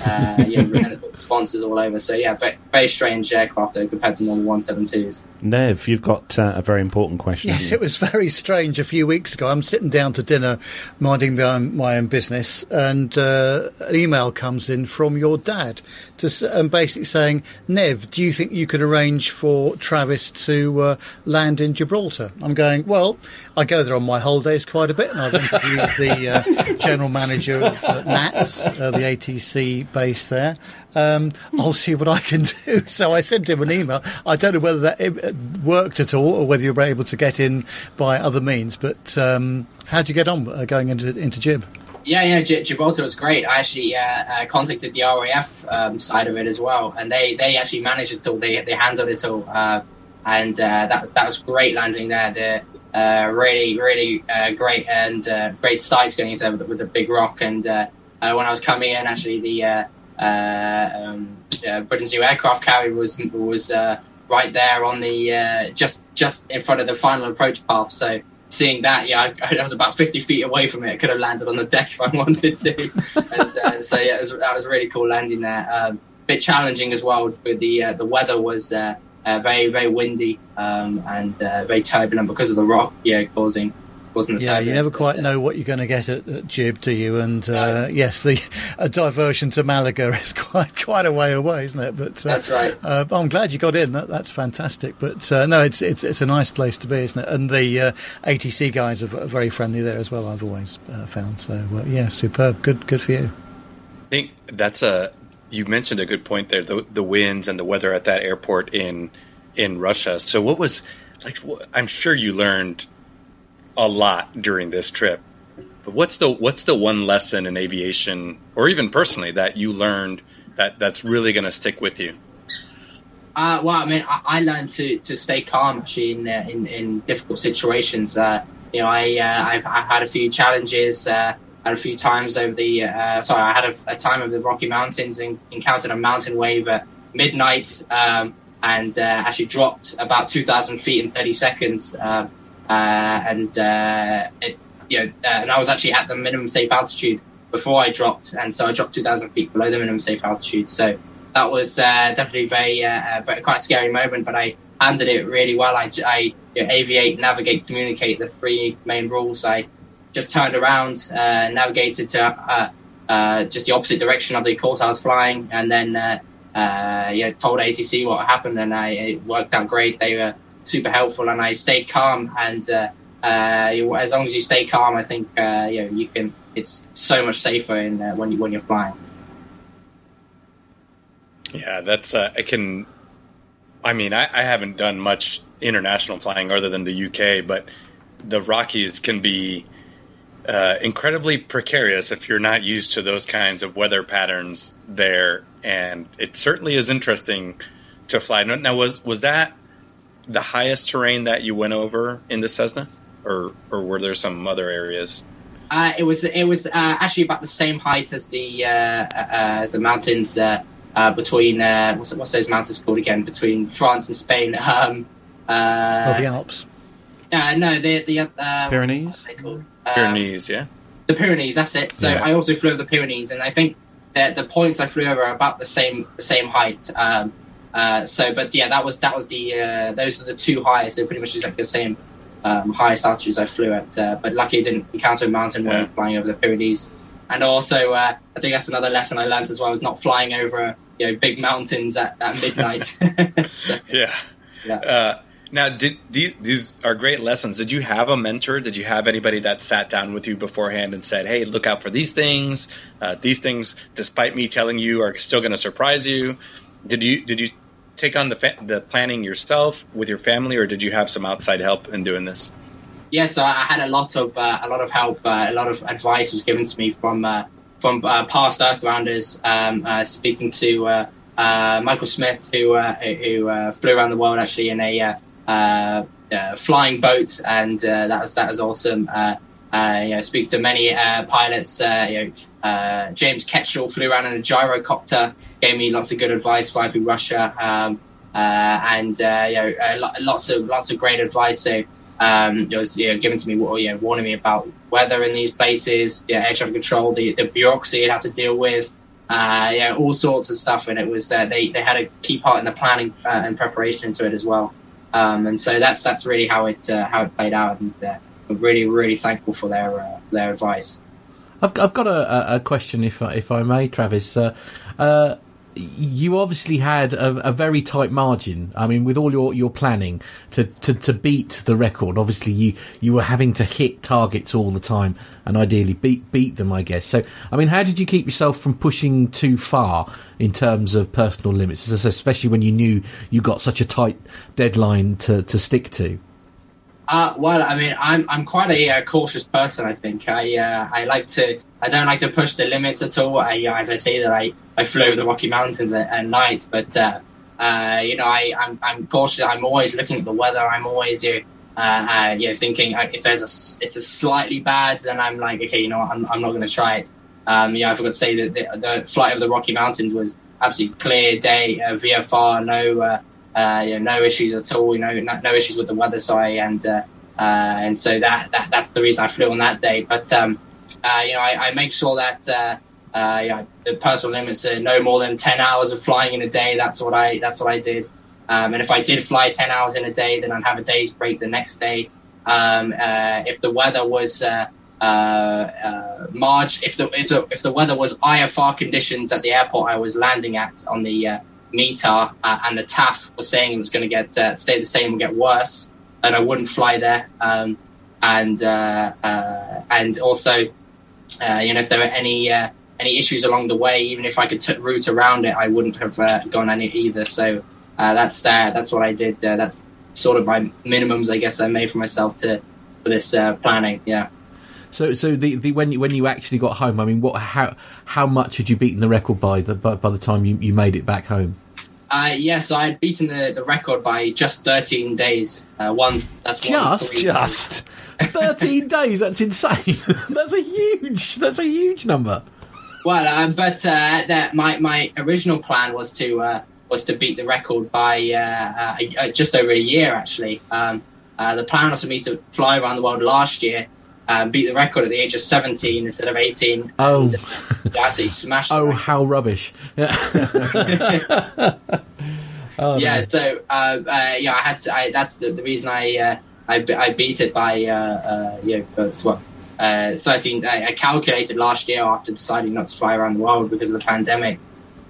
uh, yeah, really sponsors all over. So yeah, very, very strange aircraft though, compared to normal 172s. Nev, you've got uh, a very important question. Yes, it was very strange a few weeks ago. I'm sitting down to dinner, minding my own, my own business, and uh, an email comes in from your dad, to, s- and basically saying, "Nev, do you think you could arrange for Travis to uh, land in Gibraltar?" I'm going, "Well, I go there on my holidays quite a bit, and I've interviewed the uh, general manager of uh, NATS, uh, the ATC base there. Um, I'll see what I can do. So I sent him an email. I don't know whether that uh, worked at all or whether you were able to get in by other means. But um, how'd you get on uh, going into into Gib? Yeah, yeah, G- Gibraltar was great. I actually uh, uh, contacted the RAF um, side of it as well, and they, they actually managed it all. They they handled it all, uh, and uh, that was that was great landing there. The uh, really really uh, great and great sights going into with, with the big rock. And when I was coming in, actually the um, Britain's new aircraft carrier was was right there on the just just in front of the final approach path. So seeing that, yeah, I, I, was about 50 feet away from it. I could have landed on the deck if I wanted to. and uh, so, yeah, was, that was a really cool landing there. Um, bit challenging as well. With the uh, the weather was uh, uh very very windy um, and uh, very turbulent because of the rock, yeah, causing wasn't yeah, you never quite know what you're going to get at, at Gib, do you? And uh, yes, the a diversion to Malaga is quite quite a way away, isn't it? But uh, that's right. Uh, I'm glad you got in. That, that's fantastic. But uh, no, it's it's it's a nice place to be, isn't it? And the uh, ATC guys are very friendly there as well. I've always uh, found. So yeah, superb. Good good for you. I think that's a you mentioned a good point there. The the winds and the weather at that airport in in Russia. So what was like? I'm sure you learned a lot during this trip. But what's the what's the one lesson in aviation, or even personally, that you learned that that's really going to stick with you? Uh, well, I mean, I, I, learned to, to stay calm actually in uh, in, in, difficult situations. Uh, you know, I uh, I've, I've, had a few challenges. Uh, had a few times over the uh, sorry, I had a, a, time over the Rocky Mountains and encountered a mountain wave at midnight um, and actually dropped about two thousand feet in thirty seconds. Um, uh, and uh, it, you know, uh, and I was actually at the minimum safe altitude before I dropped, and so I dropped 2,000 feet below the minimum safe altitude. So that was definitely very, very quite a scary moment, but I handled it really well. I, I you know, aviate, navigate, communicate the three main rules. I just turned around, uh, navigated to uh, uh, just the opposite direction of the course I was flying, and then yeah, told ATC what happened, and I, it worked out great. They were super helpful, and I stayed calm. And uh, uh, as long as you stay calm, I think uh, you know you can. It's so much safer in, when you when you're flying. Yeah, that's uh, I can. I mean, I, I, haven't done much international flying other than the UK, but the Rockies can be uh, incredibly precarious if you're not used to those kinds of weather patterns there, and it certainly is interesting to fly. Now, was was that the highest terrain that you went over in the Cessna, or or were there some other areas? Uh, it was it was uh, actually about the same height as the uh, uh as the mountains uh, uh, between what's, what's those mountains called again between France and Spain. Um, oh, the Alps. no, the the Pyrenees. Pyrenees, yeah. The Pyrenees, that's it. So yeah. I also flew over the Pyrenees, and I think the the points I flew over are about the same the same height. Um, uh, so, but yeah, that was that was the uh, those are the two highest. They're pretty much exactly the same um, highest altitudes I flew at. Uh, but lucky I didn't encounter a mountain yeah. flying over the Pyrenees. And also, uh, I think that's another lesson I learned as well: was not flying over you know big mountains at, at midnight. so, yeah. Yeah. Now, did these these are great lessons? Did you have a mentor? Did you have anybody that sat down with you beforehand and said, "Hey, look out for these things. Uh, these things, despite me telling you, are still going to surprise you." Did you did you take on the fa- the planning yourself with your family, or did you have some outside help in doing this? Yes, I had a lot of uh, a lot of help. Uh, a lot of advice was given to me from uh, from uh, past Earthrounders. Um, uh, speaking to Michael Smith, who who flew around the world actually in a flying boat, and that was that was awesome. Uh, you know, speak to many uh, pilots. Uh, you know, uh, James Ketchell flew around in a gyrocopter, gave me lots of good advice flying through Russia, um, uh, and you know, lots of lots of great advice. So um, it was you know, given to me, you know, warning me about weather in these places, yeah, air traffic control, the, the bureaucracy it have to deal with. Uh, all sorts of stuff, and it was uh, they they had a key part in the planning uh, and preparation into it as well, um, and so that's that's really how it how it played out. And, I'm really, really thankful for their uh, their advice. I've, I've got a, a, question, if I, if I may, Travis. Uh, uh, you obviously had a, a, very tight margin. I mean, with all your, your planning to, to, to beat the record, obviously you, you were having to hit targets all the time and ideally beat beat them, I guess. So, I mean, how did you keep yourself from pushing too far in terms of personal limits, especially when you knew you got such a tight deadline to, to stick to? Uh, well, I mean, I'm I'm quite a uh, cautious person. I think I uh, I like to I don't like to push the limits at all. I, as I say that I, I flew over the Rocky Mountains at, at night, but uh, uh, you know I I'm, I'm, cautious. I'm always looking at the weather. I'm always you know, uh, you know thinking if there's a it's a slightly bad, then I'm like okay, you know I'm I'm not going to try it. Um, yeah, I forgot to say that the, the, flight over the Rocky Mountains was absolutely clear day, VFR, no uh, you know, no issues at all. You know, no, no issues with the weather. Sorry, and uh, uh, and so that, that that's the reason I flew on that day. But um, uh, you know, I, I, make sure that uh, uh, you know, the personal limits are no more than ten hours of flying in a day. That's what I that's what I did. Um, and if I did fly ten hours in a day, then I'd have a day's break the next day. Um, if the weather was March, if the, if the if the weather was IFR conditions at the airport I was landing at on the METAR uh, and the TAF was saying it was going to get uh, stay the same or get worse, and I wouldn't fly there. Um, and uh, uh and also, uh, you know, if there were any uh, any issues along the way, even if I could t- route around it, I wouldn't have gone any either. So that's that's what I did. that's sort of my minimums, I guess, I made for myself to for this planning. Yeah. So, so the, the when you when you actually got home, I mean, what how how much had you beaten the record by the by, by the time you, you made it back home? Uh, yes, I had beaten the, the record by just 13 days. Uh, one, that's just, one, just 13 days. That's insane. that's a huge, that's a huge number. Well, uh, but uh, that my my original plan was to uh, was to beat the record by uh, uh, just over a year. Actually, um, the plan was for me to fly around the world last year um, beat the record at the age of 17 instead of 18. Oh, uh, absolutely smashed. oh, how rubbish! Yeah. oh, yeah. So uh, uh, yeah, I had to. I, that's the, the reason I, uh, I, I beat it by uh, uh, you know what. 13 I calculated last year after deciding not to fly around the world because of the pandemic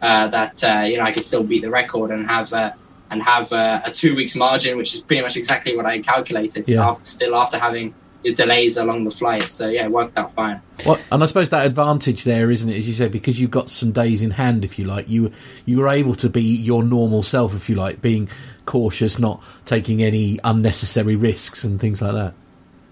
that uh, you know I could still beat the record and have uh and have a two weeks margin, which is pretty much exactly what I calculated. Yeah. After, still after having delays along the flight. So yeah, it worked out fine. Well, and I suppose that advantage there, isn't it, as you said, because you've got some days in hand, if you like, you you were able to be your normal self, if you like, being cautious, not taking any unnecessary risks and things like that.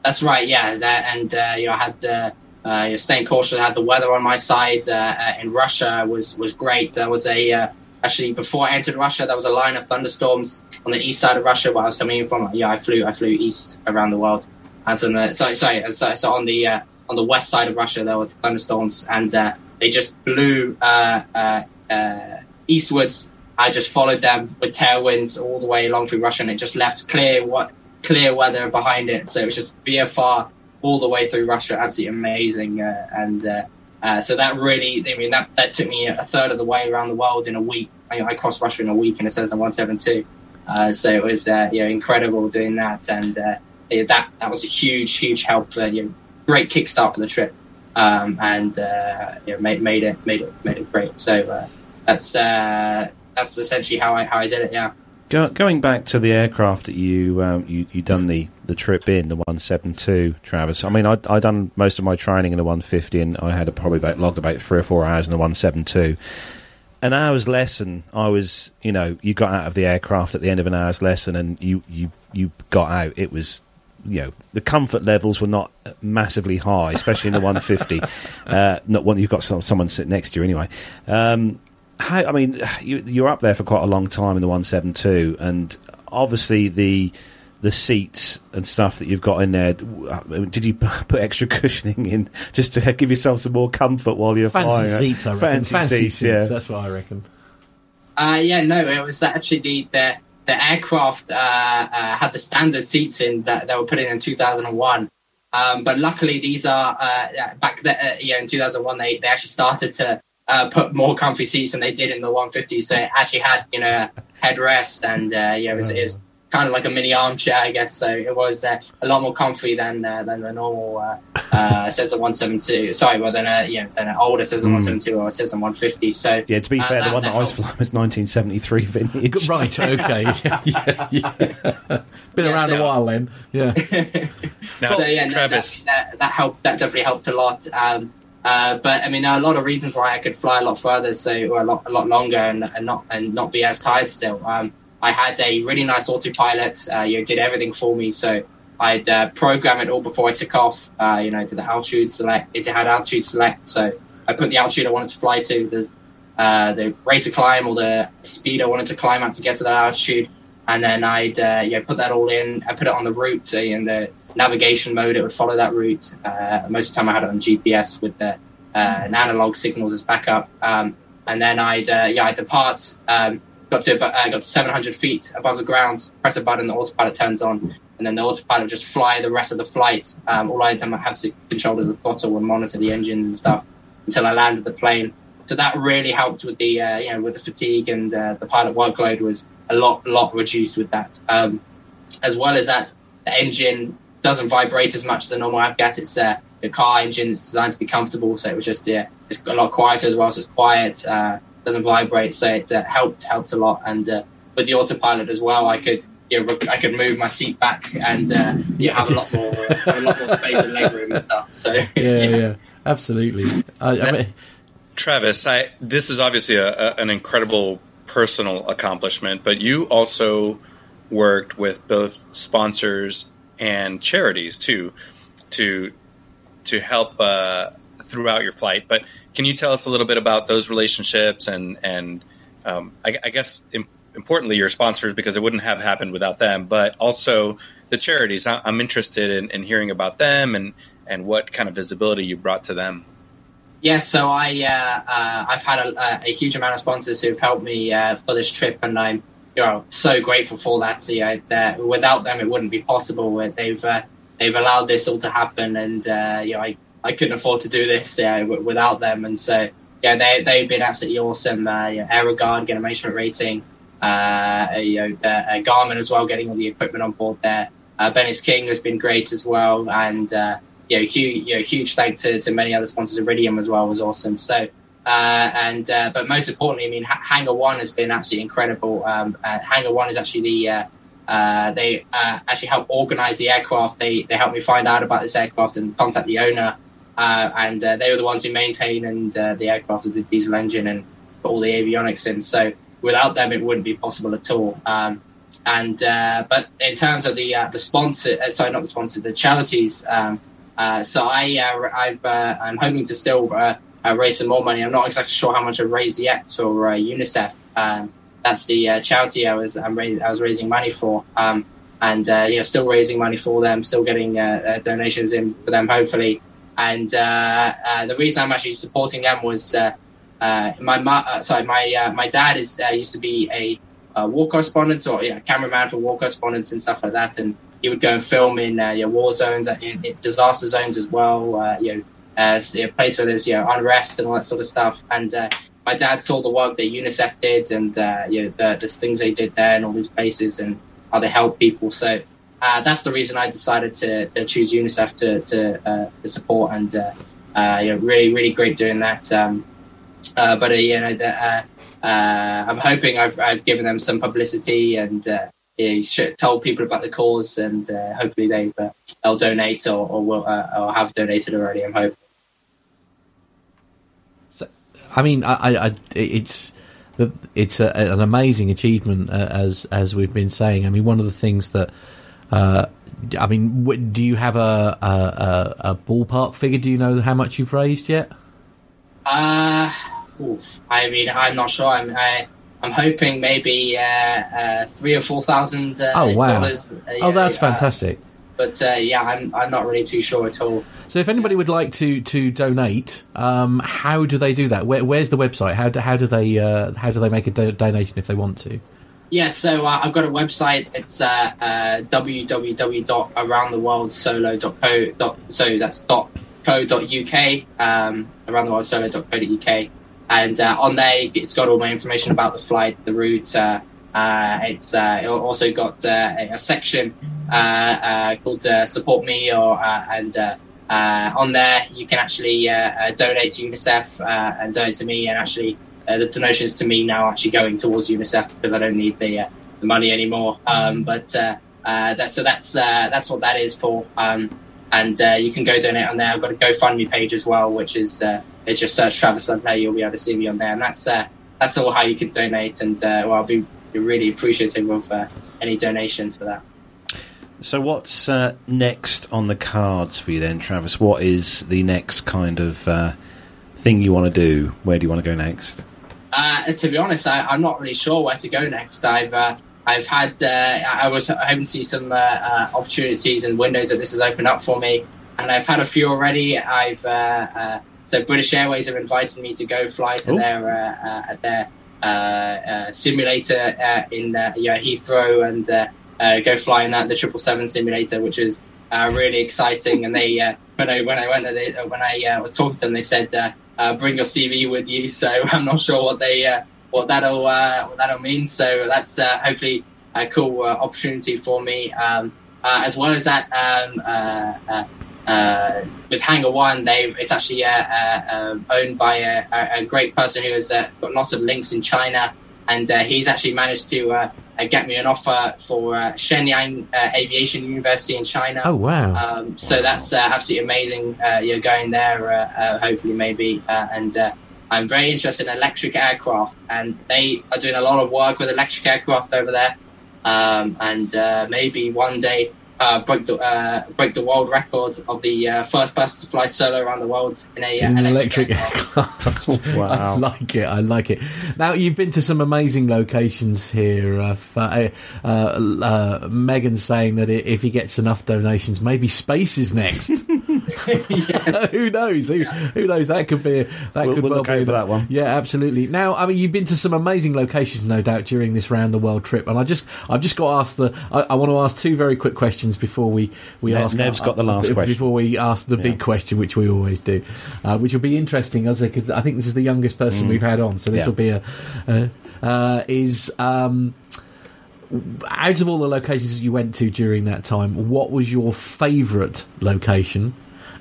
That's right, yeah. That, and uh, you know, I had uh, uh, you know, staying cautious. I had the weather on my side. Uh, uh, in Russia was was great. There was a uh, actually before I entered Russia, there was a line of thunderstorms on the east side of Russia where I was coming in from. Yeah, I flew I flew east around the world on the sorry, sorry so, so on the uh, on the west side of Russia there was thunderstorms and uh, they just blew uh, uh, uh, eastwards. I just followed them with tailwinds all the way along through Russia, and it just left clear what clear weather behind it. So it was just VFR all the way through Russia, absolutely amazing. and so that really, I mean, that, that took me a third of the way around the world in a week. I, I crossed Russia in a week in a Cessna 172. Uh, so it was uh, you incredible doing that, and uh, that that was a huge, huge help for you know, great kickstart for the trip, um, and uh, you know, made made it made it made it great. So uh, that's uh, that's essentially how I how I did it. Yeah. Go, going back to the aircraft that you um, you you done the, the trip in the one seven two, Travis. I mean, I I done most of my training in the one fifty, and I had a, probably about logged about three or four hours in the one seven two an hour's lesson, I was, you know, you got out of the aircraft at the end of an hour's lesson, and you you you got out. It was you know the comfort levels were not massively high, especially in the 150. uh, not when you've got some, someone sitting next to you anyway. Um, how, I mean, you, you're up there for quite a long time in the 172, and obviously the the seats and stuff that you've got in there. Did you put extra cushioning in just to give yourself some more comfort while you're fancy flying? Seats, I reckon. Fancy, fancy seats, seats, yeah. That's what I reckon. Uh, yeah, no, it was actually the, the aircraft uh, uh, had the standard seats in that they were put in in 2001. Um, but luckily, these are uh, back there. Uh, yeah, in 2001, they, they actually started to uh, put more comfy seats than they did in the 150. So it actually had you know headrest and uh, yeah, it was, it was, kind of like a mini armchair, I guess. So it was a lot more comfy than than the normal uh, Cessna 172. Sorry, well then, uh, yeah, then an older Cessna 172 or a Cessna 150. So Yeah, to be uh, fair, the one that, that I was flying was 1973 vintage. Right. Okay. yeah, yeah, yeah. Been Yeah, around so- a while then. Yeah. Now, so yeah, Travis, that, that, that helped. That definitely helped a lot. Um, uh, but I mean, there are a lot of reasons why I could fly a lot further, so or a lot, a lot longer, and, and not and not be as tired still. Um, I had a really nice autopilot. Uh, you know, did everything for me, so I'd uh, program it all before I took off. Uh, you know, did the altitude select. It had altitude select, so I put the altitude I wanted to fly to. There's uh, the rate of climb or the speed I wanted to climb at to get to that altitude, and then I'd uh, yeah put that all in. I put it on the route uh, in the navigation mode. It would follow that route. Uh, most of the time, I had it on GPS with the uh, an analog signals as backup. Um, and then I'd uh, yeah I depart. Um, got to uh, got to 700 feet above the ground. Press a button, the autopilot turns on, and then the autopilot just fly the rest of the flight. Um, all I had to have to control was the throttle and monitor the engine and stuff until I landed the plane. So that really helped with the uh, you know with the fatigue and uh, the pilot workload was a lot lot reduced with that. Um, as well as that, the engine doesn't vibrate as much as a normal avgas. It's uh, the car engine is designed to be comfortable, so it was just yeah, it's a lot quieter as well. So it's quiet, uh, doesn't vibrate, so it uh, helped helped a lot. And uh, with the autopilot as well, I could you know, rec- I could move my seat back and uh, yeah, have a lot more uh, have a lot more space and legroom and stuff. So Yeah. Yeah. Absolutely. I, I mean, Travis, I, this is obviously a, a, an incredible personal accomplishment, but you also worked with both sponsors and charities too, to to help uh, throughout your flight. But can you tell us a little bit about those relationships and and um, I, I guess im- importantly your sponsors because it wouldn't have happened without them, but also the charities. I, I'm interested in, in hearing about them and and what kind of visibility you brought to them. Yeah, so I uh, uh, I've had a, a huge amount of sponsors who've helped me uh, for this trip, and I'm you know so grateful for that. So, without them, it wouldn't be possible. They've uh, they've allowed this all to happen, and uh, you know I, I couldn't afford to do this w- without them. And so yeah, they they've been absolutely awesome. Uh, know, Aerogard getting a measurement rating, uh, you know uh, uh, Garmin as well, getting all the equipment on board there. Uh, King has been great as well, and uh, you know, huge, you know, huge thank to, to many other sponsors. Iridium as well was awesome. So, uh, and uh, but most importantly, I mean, H- Hangar One has been absolutely incredible. Um, uh, Hangar One is actually the uh, uh, they actually help organize the aircraft. They they helped me find out about this aircraft and contact the owner. Uh, and uh, they were the ones who maintain and uh, the aircraft with the diesel engine and put all the avionics in. So without them, it wouldn't be possible at all. Um, and uh, but in terms of the uh, the sponsor, uh, sorry, not the sponsor, the charities. Um, so I, uh, I'm hoping to still raise some more money. I'm not exactly sure how much I've raised yet for UNICEF. Um, that's the charity I was I'm rais- I was raising money for, um, and uh, you know, still raising money for them, still getting uh, uh, donations in for them, hopefully. And uh, uh, the reason I'm actually supporting them was uh, my ma- sorry, my my dad is used to be a, uh war correspondent or yeah, cameraman for war correspondents and stuff like that, and he would go and film in war zones, in, in disaster zones as well. You know, uh, place where there's you know unrest and all that sort of stuff. And uh, my dad saw the work that UNICEF did, and uh, you know the, the things they did there in all these places, and how they help people. So uh, that's the reason I decided to, to choose UNICEF to to, uh, to support, and uh, uh, you know, really really great doing that. Um, uh, but uh, you know, the, I'm hoping I've, I've given them some publicity and yeah, sh- told people about the cause, and hopefully they they'll donate or or, will, or have donated already. I'm hoping. I mean, I, I, it's it's a, an amazing achievement as as we've been saying. I mean, one of the things that uh, I mean, do you have a, a a a ballpark figure? Do you know how much you've raised yet? Uh, oof. I mean, I'm not sure. I'm I, I'm hoping maybe uh, uh, three or four thousand. Uh, Oh, wow. dollars, uh, Oh, that's fantastic. but uh, yeah, I'm I'm not really too sure at all. So, if anybody would like to to donate, um, how do they do that? Where, where's the website? How do, how do they uh, how do they make a do- donation if they want to? Yeah, so uh, I've got a website. It's uh, uh, www.aroundtheworldsolo.co. So that's dot co dot uk. Um, aroundtheworldsolo.co.uk, and uh, on there it's got all my information about the flight, the route. Uh, uh, it's uh, it also got uh, a, section called "Support Me," or and on there, you can actually donate to UNICEF and donate to me. And actually, uh, the donations to me now actually going towards UNICEF because I don't need the, uh, the money anymore. Um, but uh, uh, that, so that's uh, that's what that is for. Um, and uh, you can go donate on there. I've got a GoFundMe page as well, which is uh, it's just search Travis Ludlow. You'll be able to see me on there, and that's uh, that's all how you can donate. And uh, well, I'll be really appreciative of uh, any donations for that. So, what's uh, next on the cards for you then, Travis? What is the next kind of uh, thing you want to do? Where do you want to go next? Uh, to be honest, I, I'm not really sure where to go next. I've uh, I've had uh, I was hoping to see some uh, uh, opportunities and windows that this has opened up for me, and I've had a few already. I've uh, uh, so British Airways have invited me to go fly to Oh. their at their uh, uh, simulator uh, in uh, yeah, Heathrow and uh, uh, go fly in that the triple seven simulator, which is uh, really exciting. And they uh, when I when I went there, they, when I uh, was talking to them, they said uh, bring your CV with you. So I'm not sure what they uh, what that'll uh, what that'll mean. So that's uh, hopefully a cool uh, opportunity for me. Um, uh, as well as that, um, with Hangar One, they it's actually um, owned by a, a, great person who has got lots of links in China, and he's actually managed to uh, get me an offer for uh, Shenyang uh, Aviation University in China. Oh wow! Um, so that's uh, absolutely amazing. Uh, you're going there, uh, uh, hopefully, maybe. Uh, and uh, I'm very interested in electric aircraft, and they are doing a lot of work with electric aircraft over there. Um, and uh, maybe one day uh, break the uh, break the world record of the uh, first person to fly solo around the world in a uh, an electric, electric aircraft. aircraft. Wow. I like it. I like it. Now you've been to some amazing locations here. Uh, f- uh, uh, uh, Megan's saying that if he gets enough donations, maybe space is next. who knows? Who, who knows? That could be. That We'll- could we'll well look be that one. Yeah, absolutely. Now, I mean, you've been to some amazing locations, no doubt, during this round the world trip. And I just, I've just got to ask the. I, I want to ask two very quick questions before we we Ne- ask. Nev's got the last uh, question. Before we ask the big question, which we always do, uh, which will be interesting, as because I think this is the youngest person we've had on, so this Mm. Yeah. will be a. Uh, uh, is um, out of all the locations that you went to during that time, what was your favourite location,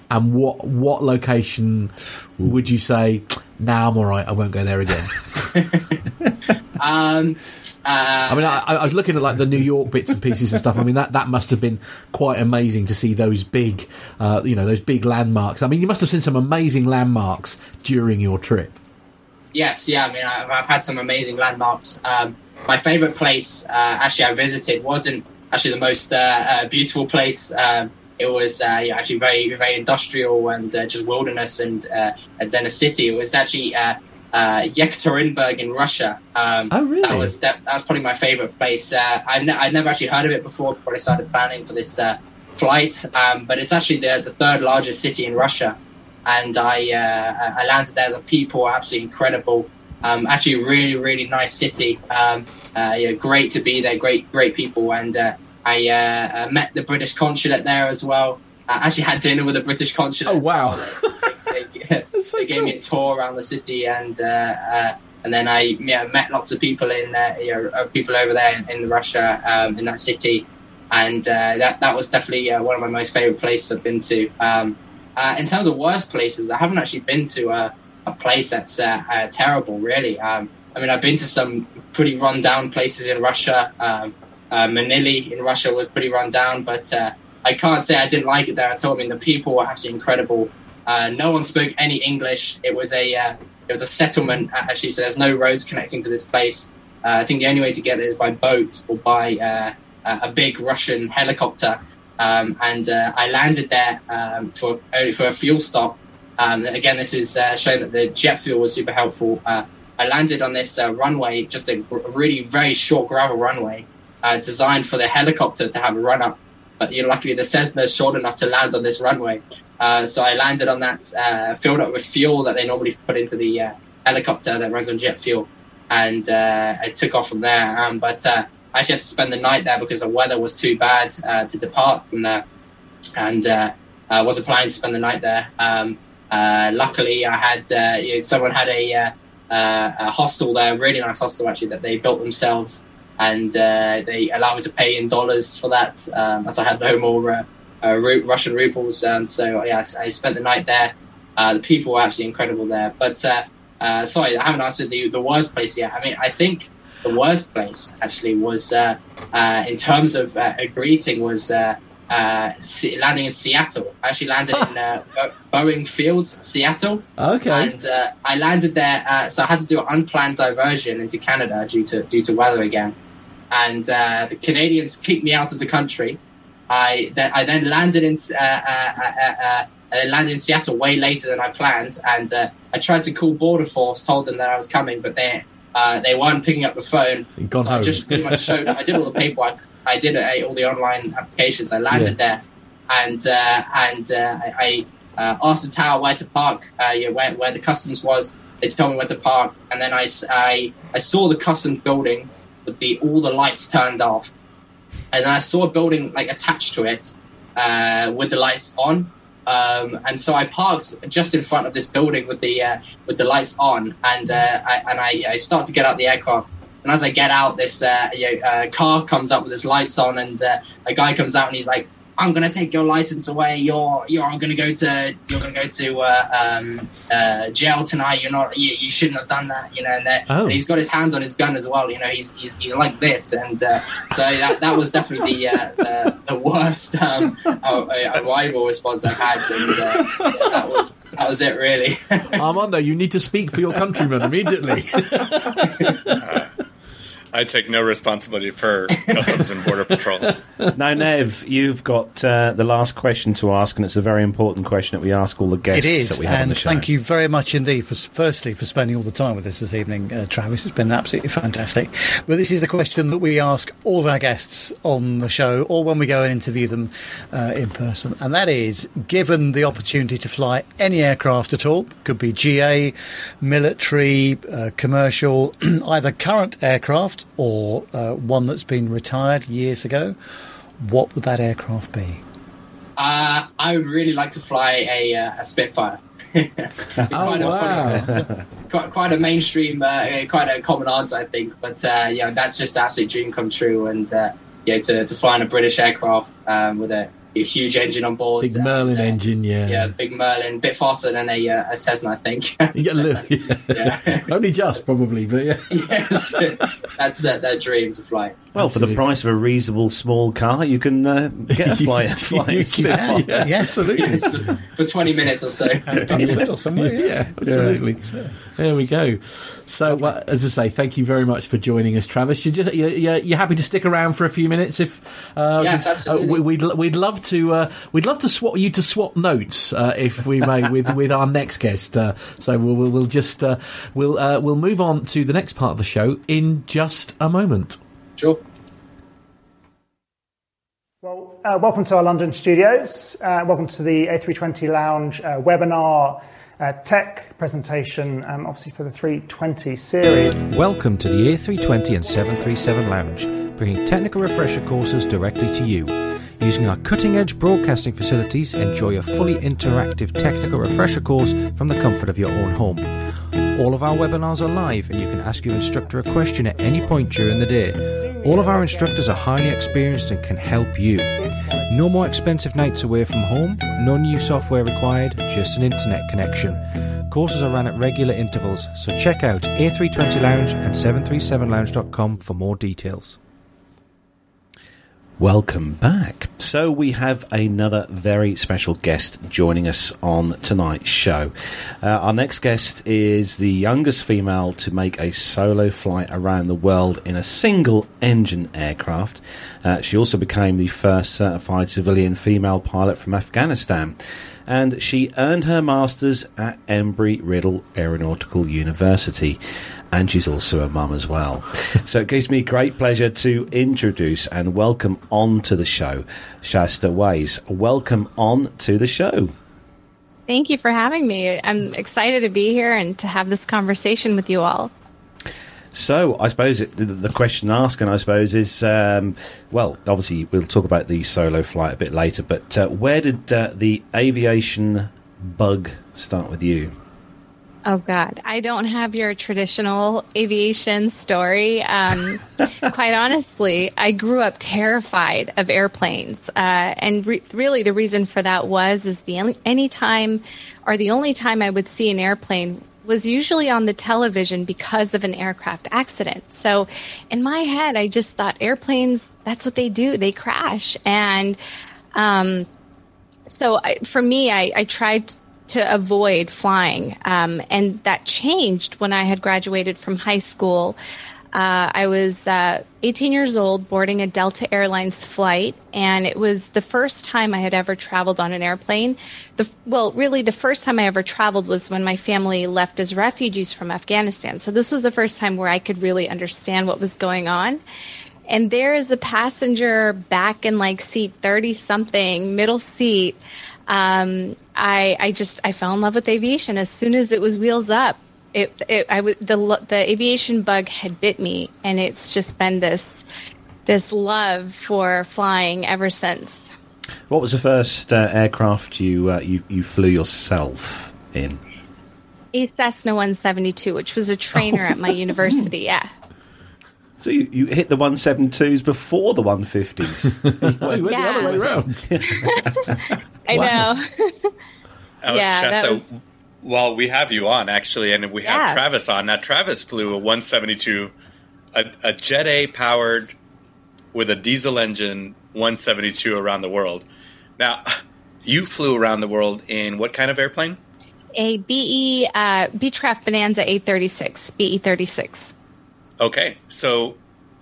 and what what location would you say? Nah, I'm all right. I won't go there again. um, uh, I mean, I, I was looking at like the New York bits and pieces and stuff. I mean, that, that must have been quite amazing to see those big, uh, you know, those big landmarks. I mean, you must have seen some amazing landmarks during your trip. Yes, yeah. I mean, I've, I've had some amazing landmarks. Um, my favorite place, uh, actually, I visited wasn't actually the most uh, uh, beautiful place. Um, it was uh, actually very, very industrial and uh, just wilderness, and uh, and then a city. It was actually uh, uh, Yekaterinburg in Russia. Um, Oh, really? That was that, that was probably my favorite place. Uh, I've, ne- I'd never actually heard of it before before I started planning for this uh, flight, um, but it's actually the, the third largest city in Russia and I uh, I landed there. The people are absolutely incredible. Um, actually, a really really nice city. Um, uh, yeah, great to be there. Great great people, and uh, I uh, uh, met the British consulate there as well. I actually had dinner with the British consulate. Oh, wow. They, they, so they gave me a tour around the city, and uh, uh, and then I yeah, met lots of people in you know, people over there in, in Russia um, in that city, and uh, that that was definitely uh, one of my most favorite places I've been to. Um, uh, in terms of worst places, I haven't actually been to a, place that's uh, uh, terrible. Really, um, I mean, I've been to some pretty run down places in Russia. Um, uh, Manily in Russia was pretty run down, but uh, I can't say I didn't like it there at all. I mean, the people were actually incredible. Uh, no one spoke any English. It was a uh, it was a settlement actually, so there's no roads connecting to this place. I think the only way to get there is by boat or by a big Russian helicopter. Um, and I landed there um, for for a fuel stop. Um, again, this is uh, showing that the jet fuel was super helpful. Uh, I landed on this uh, runway, just a really very short gravel runway, uh, designed for the helicopter to have a run up. But you know, luckily the Cessna is short enough to land on this runway. Uh, so I landed on that, uh, filled up with fuel that they normally put into the helicopter that runs on jet fuel, and I took off from there. Um, but I actually had to spend the night there because the weather was too bad to depart from there, and I wasn't planning to spend the night there. Um, luckily, I had uh, you know, someone had a, uh, uh, a hostel there, a really nice hostel actually that they built themselves, and uh, they allowed me to pay in dollars for that, um, as I had no more uh, uh, ru- Russian rubles. And so yeah, I, I spent the night there. Uh, the people were actually incredible there. But uh, uh, sorry, I haven't answered the the worst place yet. I mean, I think the worst place actually was uh, uh, in terms of uh, a greeting was uh, landing in Seattle. I actually landed in uh, Boeing Field, Seattle. Okay. And uh, I landed there, uh, so I had to do an unplanned diversion into Canada due to due to weather again. And uh, the Canadians kicked me out of the country. I then I then landed in uh, landed in Seattle way later than I planned, and uh, I tried to call Border Force, told them that I was coming, but they uh, they weren't picking up the phone. So. I just pretty much showed. I did all the paperwork. I did uh, all the online applications. I landed there, and uh, and uh, I, I uh, asked the tower where to park, uh, yeah, where where the customs was. They told me where to park, and then I, I, I saw the customs building with the all the lights turned off, and I saw a building like attached to it uh, with the lights on. Um, and so I parked just in front of this building with the uh, with the lights on, and uh, I, and I, I start to get out the aircraft. And as I get out, this uh, you know, uh, car comes up with his lights on, and uh, a guy comes out and he's like, "I'm gonna take your license away. You're you're gonna go to you're gonna go to uh, um, uh, jail tonight. You're not. You, you shouldn't have done that. You know." And, uh, Oh. and he's got his hands on his gun as well. You know, he's he's, he's like this, and uh, so that that was definitely the uh, the, the worst um, uh, arrival response I've had, and uh, yeah, that was that was it really. Armando, you need to speak for your countrymen immediately. I take no responsibility for Customs and Border Patrol. Now, Nev, you've got uh, the last question to ask, and it's a very important question that we ask all the guests It is, that we have on and the thank you very much indeed for firstly for spending all the time with us this evening, uh, Travis. It's been absolutely fantastic. But this is the question that we ask all of our guests on the show, or when we go and interview them uh, in person, and that is: given the opportunity to fly any aircraft at all, could be GA, military, uh, commercial, either current aircraft or uh, one that's been retired years ago, what would that aircraft be? Uh, I would really like to fly a, uh, a Spitfire. quite, Oh, a, wow. quite, quite a mainstream, uh, quite a common answer, I think. But uh, yeah, that's just an absolute dream come true. And uh, yeah, to, to fly in a British aircraft um, with a, a huge engine on board, Big Merlin and, uh, engine, yeah. yeah, big Merlin, bit faster than a, uh, a Cessna, I think. Yeah, look, yeah. yeah. Only just, probably, but yeah. yes, that's their, their dream to fly. well, for the price of a reasonable small car, you can uh, get a flight. flying You can, yeah, Yeah. absolutely. Yes, for, for 20 minutes or so. Dunstable or somewhere, yeah. yeah, absolutely. There we go. So, well, as I say, thank you very much for joining us, Travis. You just, you, you, you're happy to stick around for a few minutes, if uh, Yes, uh, absolutely. we, we'd we'd love to uh, we'd love to swap you to swap notes, uh, if we may, with with our next guest. Uh, so we'll we'll, we'll just uh, we'll uh, we'll move on to the next part of the show in just a moment. Sure. Well, uh, welcome to our London studios. Uh, welcome to the A320 Lounge uh, webinar uh, tech presentation, um, obviously for the 320 series. Welcome to the A320 and 737 Lounge, bringing technical refresher courses directly to you. Using our cutting edge broadcasting facilities, enjoy a fully interactive technical refresher course from the comfort of your own home. All of our webinars are live, and you can ask your instructor a question at any point during the day. All of our instructors are highly experienced and can help you. No more expensive nights away from home, no new software required, just an internet connection. Courses are run at regular intervals, so check out A320 Lounge and 737lounge.com for more details. Welcome back. So we have another very special guest joining us on tonight's show. Uh, our next guest is the youngest female to make a solo flight around the world in a single engine aircraft. Uh, she also became the first certified civilian female pilot from Afghanistan. And she earned her master's at Embry Riddle Aeronautical University and she's also a mum as well. so it gives me great pleasure to introduce and welcome on to the show Shaesta Waiz. Welcome on to the show. Thank you for having me. I'm excited to be here and to have this conversation with you all. So I suppose it, the, the question asking, I suppose is, um, well, obviously we'll talk about the solo flight a bit later, but uh, where did uh, the aviation bug start with you? Oh God, I don't have your traditional aviation story. Um, quite honestly, I grew up terrified of airplanes, uh, and re- really the reason for that was is the only, any time or the only time I would see an airplane was usually on the television because of an aircraft accident. So, in my head, I just thought airplanes that's what they do they crash and. Um, so I, for me, I, I tried to avoid flying. Um, and that changed when I had graduated from high school. Uh, I was uh, 18 years old, boarding a Delta Airlines flight, and it was the first time I had ever traveled on an airplane. The, well, really, the first time I ever traveled was when my family left as refugees from Afghanistan. So this was the first time where I could really understand what was going on. And there is a passenger back in like seat 30 something, middle seat. Um, I, I just I fell in love with aviation as soon as it was wheels up. It, it I w- the the aviation bug had bit me, and it's just been this this love for flying ever since. What was the first uh, aircraft you, uh, you you flew yourself in? A Cessna 172, which was a trainer at my university. Yeah. So you, you hit the 172s before the 150s. Well, you went Yeah. the other way around. I Wow. know. Uh, Yeah, Shaesta, was- well, we have you on actually, and we have Yeah. Travis on. Now, Travis flew a 172, a, a Jet A powered with a diesel engine 172 around the world. Now, you flew around the world in what kind of airplane? A BE uh, Beechcraft Bonanza A36, BE 36. Okay, so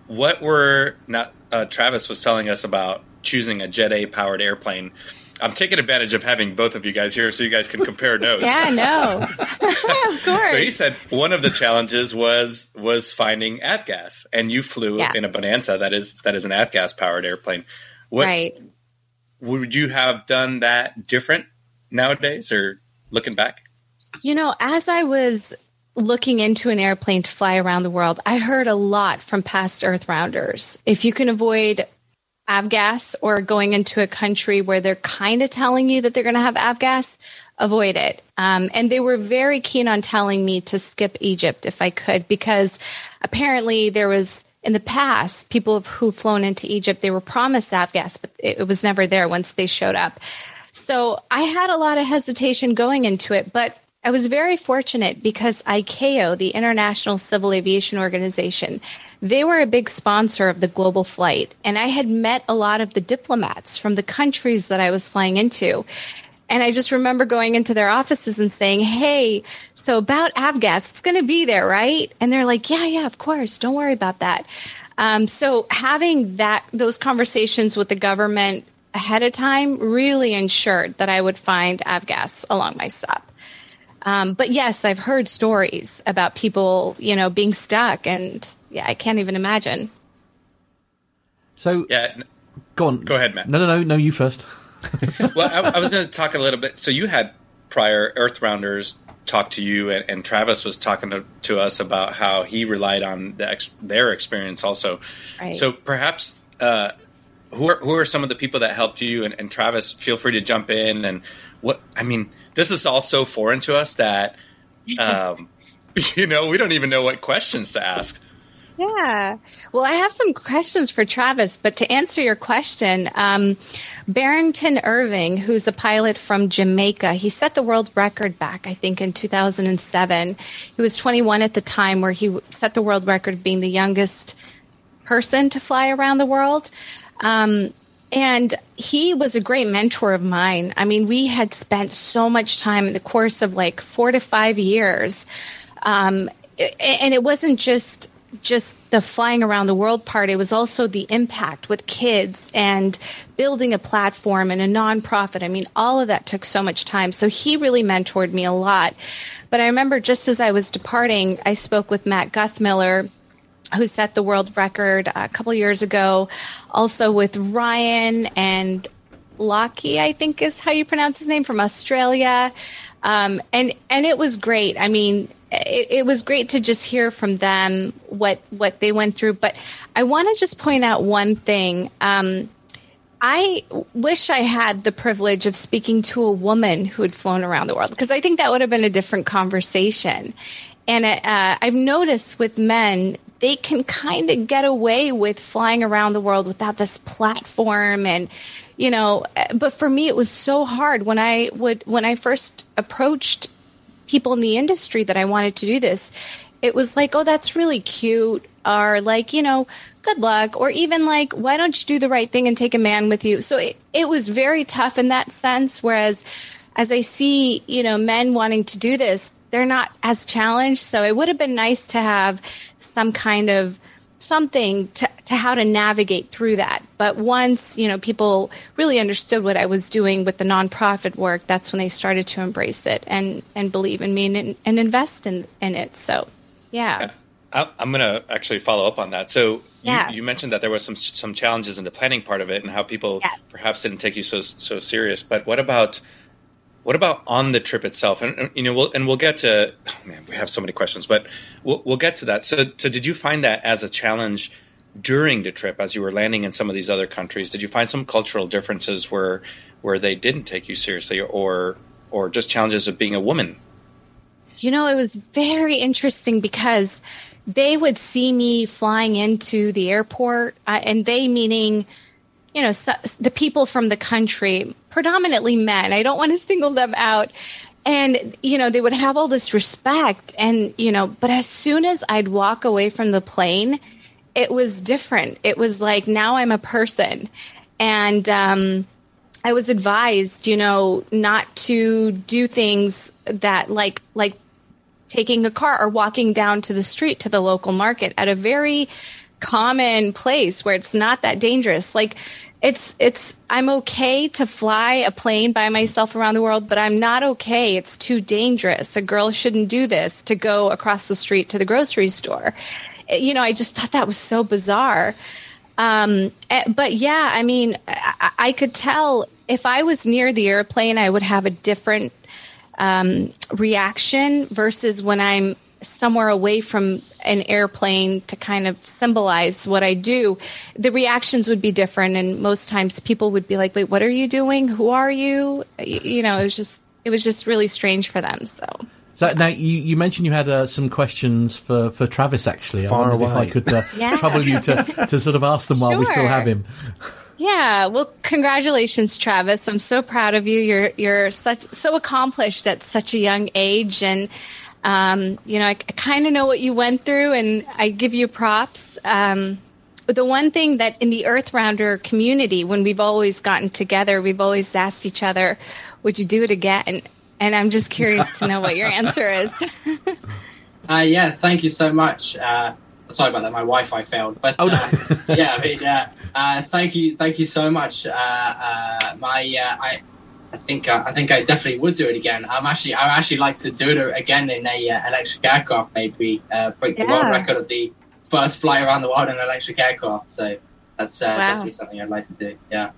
what were now? Uh, Travis was telling us about choosing a Jet A powered airplane. I'm taking advantage of having both of you guys here so you guys can compare notes. Yeah, no, of course. So he said one of the challenges was was finding avgas, and you flew Yeah. in a Bonanza that is that is an avgas powered airplane. What right. would you have done that different nowadays, or looking back? You know, as I was looking into an airplane to fly around the world, I heard a lot from past Earth rounders. If you can avoid avgas or going into a country where they're kind of telling you that they're going to have avgas, avoid it. Um, and they were very keen on telling me to skip Egypt if I could, because apparently there was in the past people who've flown into Egypt, they were promised avgas, but it, it was never there once they showed up. So I had a lot of hesitation going into it, but I was very fortunate because ICAO, the International Civil Aviation Organization, they were a big sponsor of the global flight. And I had met a lot of the diplomats from the countries that I was flying into. And I just remember going into their offices and saying, Hey, so about Avgas, it's going to be there, right? And they're like, Yeah, yeah, of course. Don't worry about that. Um, so having that, those conversations with the government ahead of time really ensured that I would find Avgas along my stop. Um, but yes, I've heard stories about people, you know, being stuck, and yeah, I can't even imagine. So, Yeah. n- go on. Go ahead, Matt. No, no, no, no. You first. Well, I, I was going to talk a little bit. So you had prior Earth Rounders talk to you, and, and Travis was talking to, to us about how he relied on the ex, their experience also. Right. So perhaps uh, who are who are some of the people that helped you? And, and Travis, feel free to jump in. And what I mean, this is all so foreign to us that um, you know we don't even know what questions to ask. Yeah. Well, I have some questions for Travis, but to answer your question, um, Barrington Irving, who's a pilot from Jamaica, he set the world record back, I think, in 2007. He was 21 at the time, where he set the world record of being the youngest person to fly around the world. Um, and he was a great mentor of mine. I mean, we had spent so much time in the course of like four to five years. Um, and it wasn't just just the flying around the world part it was also the impact with kids and building a platform and a nonprofit i mean all of that took so much time so he really mentored me a lot but i remember just as i was departing i spoke with matt guthmiller who set the world record a couple years ago also with ryan and Lockie, I think is how you pronounce his name from Australia, um, and and it was great. I mean, it, it was great to just hear from them what what they went through. But I want to just point out one thing. Um, I wish I had the privilege of speaking to a woman who had flown around the world because I think that would have been a different conversation. And uh, I've noticed with men, they can kind of get away with flying around the world without this platform and you know but for me it was so hard when i would when i first approached people in the industry that i wanted to do this it was like oh that's really cute or like you know good luck or even like why don't you do the right thing and take a man with you? So it, it was very tough in that sense whereas as i see you know men wanting to do this they're not as challenged. So it would have been nice to have some kind of something to, to how to navigate through that. But once you know people really understood what i was doing with the nonprofit work that's when they started to embrace it and and believe in me and, and invest in in it. So yeah, I, i'm going to actually follow up on that. So Yeah. you, you mentioned that there was some some challenges in the planning part of it and how people Yes. perhaps didn't take you so so serious. But what about what about on the trip itself? And, and, you know we'll, and we'll get to oh man we have so many questions but we'll, we'll get to that. So so did you find that as a challenge during the trip as you were landing in some of these other countries? Did you find some cultural differences where where they didn't take you seriously or or just challenges of being a woman? You know, it was very interesting because they would see me flying into the airport, uh, and they meaning, you know, the people from the country, predominantly men. I don't want to single them out. And, you know, they would have all this respect. And, you know, but as soon as I'd walk away from the plane, it was different. It was like now I'm a person. And, um, I was advised, you know, not to do things that like like taking a car or walking down to the street to the local market at a very common place where it's not that dangerous. Like it's it's I'm okay to fly a plane by myself around the world, but I'm not okay. It's too dangerous. A girl shouldn't do this to go across the street to the grocery store. You know, I just thought that was so bizarre. Um, eh, but yeah, I mean, I, I could tell if I was near the airplane, I would have a different um, reaction versus when I'm somewhere away from an airplane to kind of symbolize what I do. The reactions would be different, and most times people would be like, "Wait, what are you doing? Who are you?" You know, it was just it was just really strange for them. So. So now you, you mentioned you had uh, some questions for, for Travis. Actually, I Far wondered if I could uh, Yeah. trouble you to, to sort of ask them while we still have him. Yeah, well, congratulations, Travis. I'm so proud of you. You're you're such so accomplished at such a young age, and um, you know I, I kind of know what you went through, and I give you props. Um, but the one thing that in the Earth Rounder community, when we've always gotten together, we've always asked each other, "Would you do it again?" And I'm just curious to know what your answer is. Uh, yeah, thank you so much. Uh, sorry about that, my Wi-Fi failed. But Oh, no. uh, yeah, I mean, uh, uh, thank you, thank you so much. Uh, uh, my, uh, I, I think, uh, I think I definitely would do it again. I'm actually, I actually like to do it again in a uh, electric aircraft, maybe uh, break the world record of the first flight around the world in an electric aircraft. So that's uh, Wow. definitely something I'd like to do. Yeah.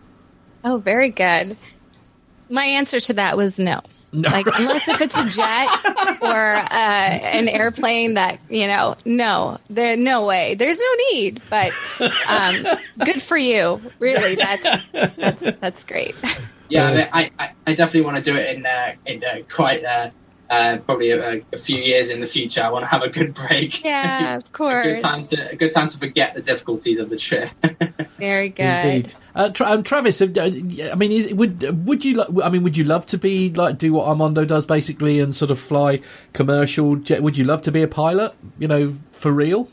Oh, very good. My answer to that was no. Like unless if it's a jet or uh, an airplane that you know, no, there no way. There's no need. But um, good for you. Really, that's that's that's great. Yeah, I, mean, I, I, I definitely want to do it in uh, in uh, quite uh, uh, probably a, a few years in the future. I want to have a good break. Yeah, of a course. good time to a good time to forget the difficulties of the trip. Very good. Indeed, uh, Tra- um, Travis. uh, I mean, is, would would you? lo- I mean, would you love to be like do what Armando does basically and sort of fly commercial jet? Would you love to be a pilot? You know, for real?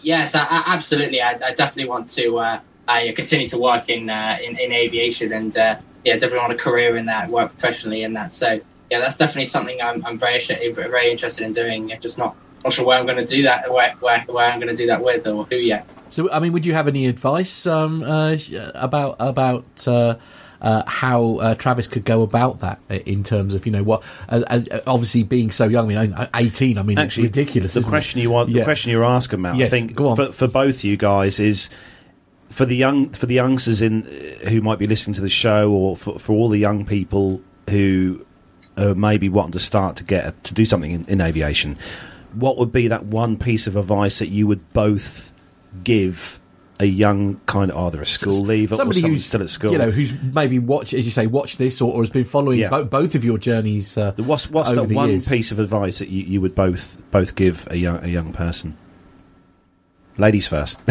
yes, I, I, absolutely. I, I definitely want to uh, I continue to work in uh, in, in aviation and uh, yeah, definitely want a career in that, work professionally in that. So yeah, that's definitely something I'm, I'm very very interested in doing. I'm just not not sure where I'm going to do that, where, where, where I'm going to do that with or who yet. So, I mean, would you have any advice um, uh, about about uh, uh, how uh, Travis could go about that uh, in terms of you know what? Uh, uh, obviously, being so young, I mean, uh, eighteen. I mean, Actually, it's ridiculous. The isn't question it? you want, Yeah. the question you're asking, Matt, I think go on. For, for both you guys is for the young for the youngsters in who might be listening to the show, or for, for all the young people who uh, maybe wanting to start to get to do something in, in aviation. What would be that one piece of advice that you would both give a young kind of either a school leaver somebody or someone who's still at school? you know, who's maybe watch, as you say, watch this or, or has been following Yeah. bo- both of your journeys. Uh, What's what's the one years. piece of advice that you, you would both both give a young a young person? Ladies first.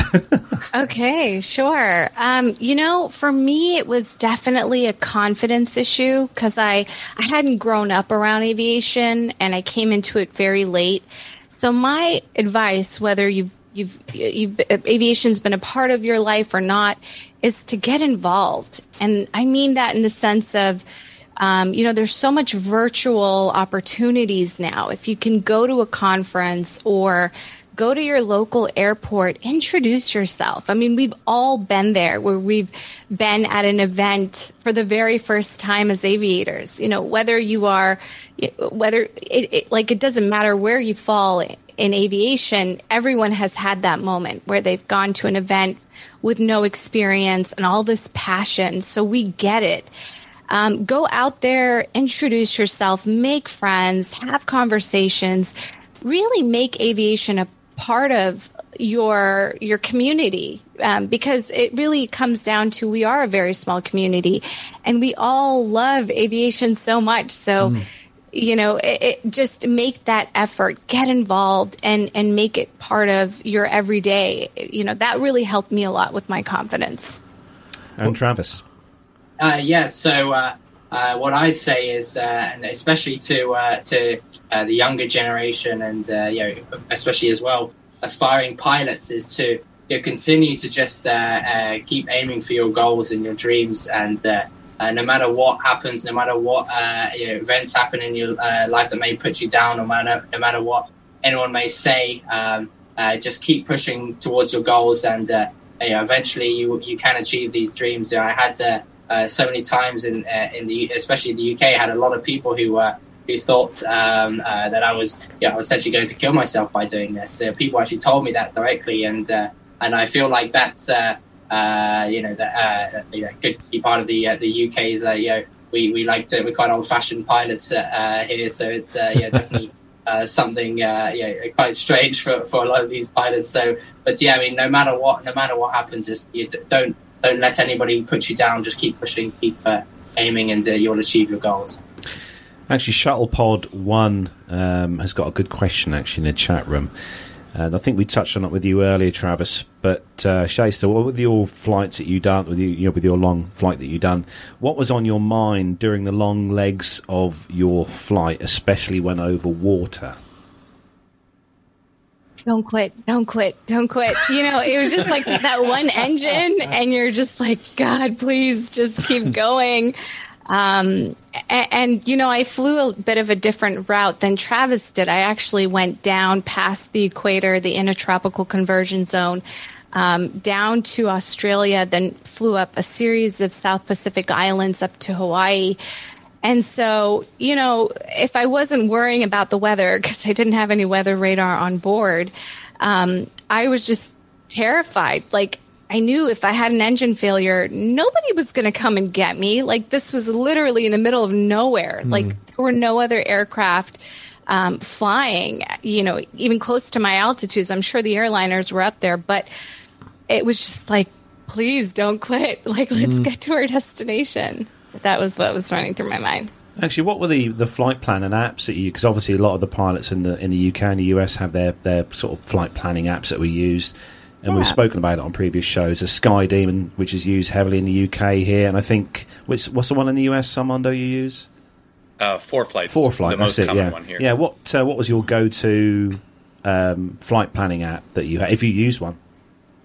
Okay, sure. Um, you know, for me, it was definitely a confidence issue because I I hadn't grown up around aviation and I came into it very late. So my advice, whether you've you've you've aviation's been a part of your life or not, is to get involved, and I mean that in the sense of. Um, you know, there's so much virtual opportunities now. If you can go to a conference or go to your local airport, introduce yourself. I mean, we've all been there where we've been at an event for the very first time as aviators. You know, whether you are, whether it, it like it doesn't matter where you fall in aviation, everyone has had that moment where they've gone to an event with no experience and all this passion. So we get it. Um, go out there, introduce yourself, make friends, have conversations, really make aviation a part of your your community um, because it really comes down to we are a very small community and we all love aviation so much. So you know it, it just make that effort get involved and and make it part of your everyday. You know that really helped me a lot with my confidence. And Travis. Uh, yeah, so uh, uh, what I'd say is, uh, and especially to uh, to uh, the younger generation, and uh, you know, especially as well, aspiring pilots, is to you know, continue to just uh, keep aiming for your goals and your dreams, and no matter what happens, no matter what you know, events happen in your life that may put you down, no matter no matter what anyone may say, um, just keep pushing towards your goals, and you know, eventually you you can achieve these dreams. You know, I had. Uh, so many times in uh, in the especially in the UK, I had a lot of people who uh, who thought um, uh, that I was know, I was essentially going to kill myself by doing this. Uh, people actually told me that directly, and and I feel like that's you know that you know, could be part of the the UK's you know we we like to we're quite old fashioned pilots here, so it's yeah definitely. Uh, something uh, yeah quite strange for, for a lot of these pilots. So, but yeah, I mean, no matter what, no matter what happens, just you don't don't let anybody put you down. Just keep pushing, keep uh, aiming, and uh, you'll achieve your goals. Actually, Shuttlepod One um, has got a good question actually in the chat room, and I think we touched on it with you earlier, Travis. But uh, Shaesta, what with your flights that you done with you, you know, with your long flight that you done, what was on your mind during the long legs of your flight, especially when over water? Don't quit, don't quit, don't quit. You know, it was just like that one engine, and you're just like, God, please just keep going. Um, and, and, you know, I flew a bit of a different route than Travis did. I actually went down past the equator, the intertropical convergence zone, um, down to Australia, then flew up a series of South Pacific islands up to Hawaii. And so, you know, if I wasn't worrying about the weather because I didn't have any weather radar on board, um, I was just terrified. Like, I knew if I had an engine failure, nobody was going to come and get me. Like, this was literally in the middle of nowhere. Like, there were no other aircraft um, flying, you know, even close to my altitudes. I'm sure the airliners were up there, but it was just like, please don't quit. Like, let's get to our destination. That was what was running through my mind. Actually, what were the, the flight plan and apps that you? Because obviously, a lot of the pilots in the in the UK and the US have their their sort of flight planning apps that we used, and we've spoken about it on previous shows. There's SkyDemon, which is used heavily in the UK here, and I think which what's the one in the US? Samondo you use Uh, ForeFlights. four flight. The most that's it. common Yeah, one here. yeah. What uh, what was your go to um, flight planning app that you had, if you use one?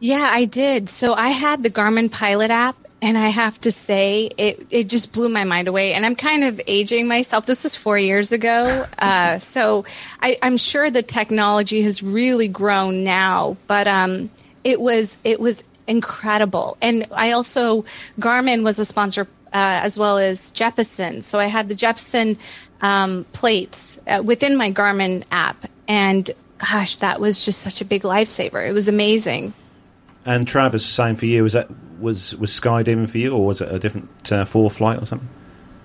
Yeah, I did. So I had the Garmin Pilot app, and I have to say, it, it just blew my mind away. And I'm kind of aging myself. This was four years ago. Uh, so I, I'm sure the technology has really grown now, but um, it was it was incredible. And I also Garmin was a sponsor uh, as well as Jeppesen. So I had the Jeppesen um, plates uh, within my Garmin app, and gosh, that was just such a big lifesaver. It was amazing. And Travis, the same for you. Was that was was SkyDemon for you, or was it a different uh, ForeFlight or something?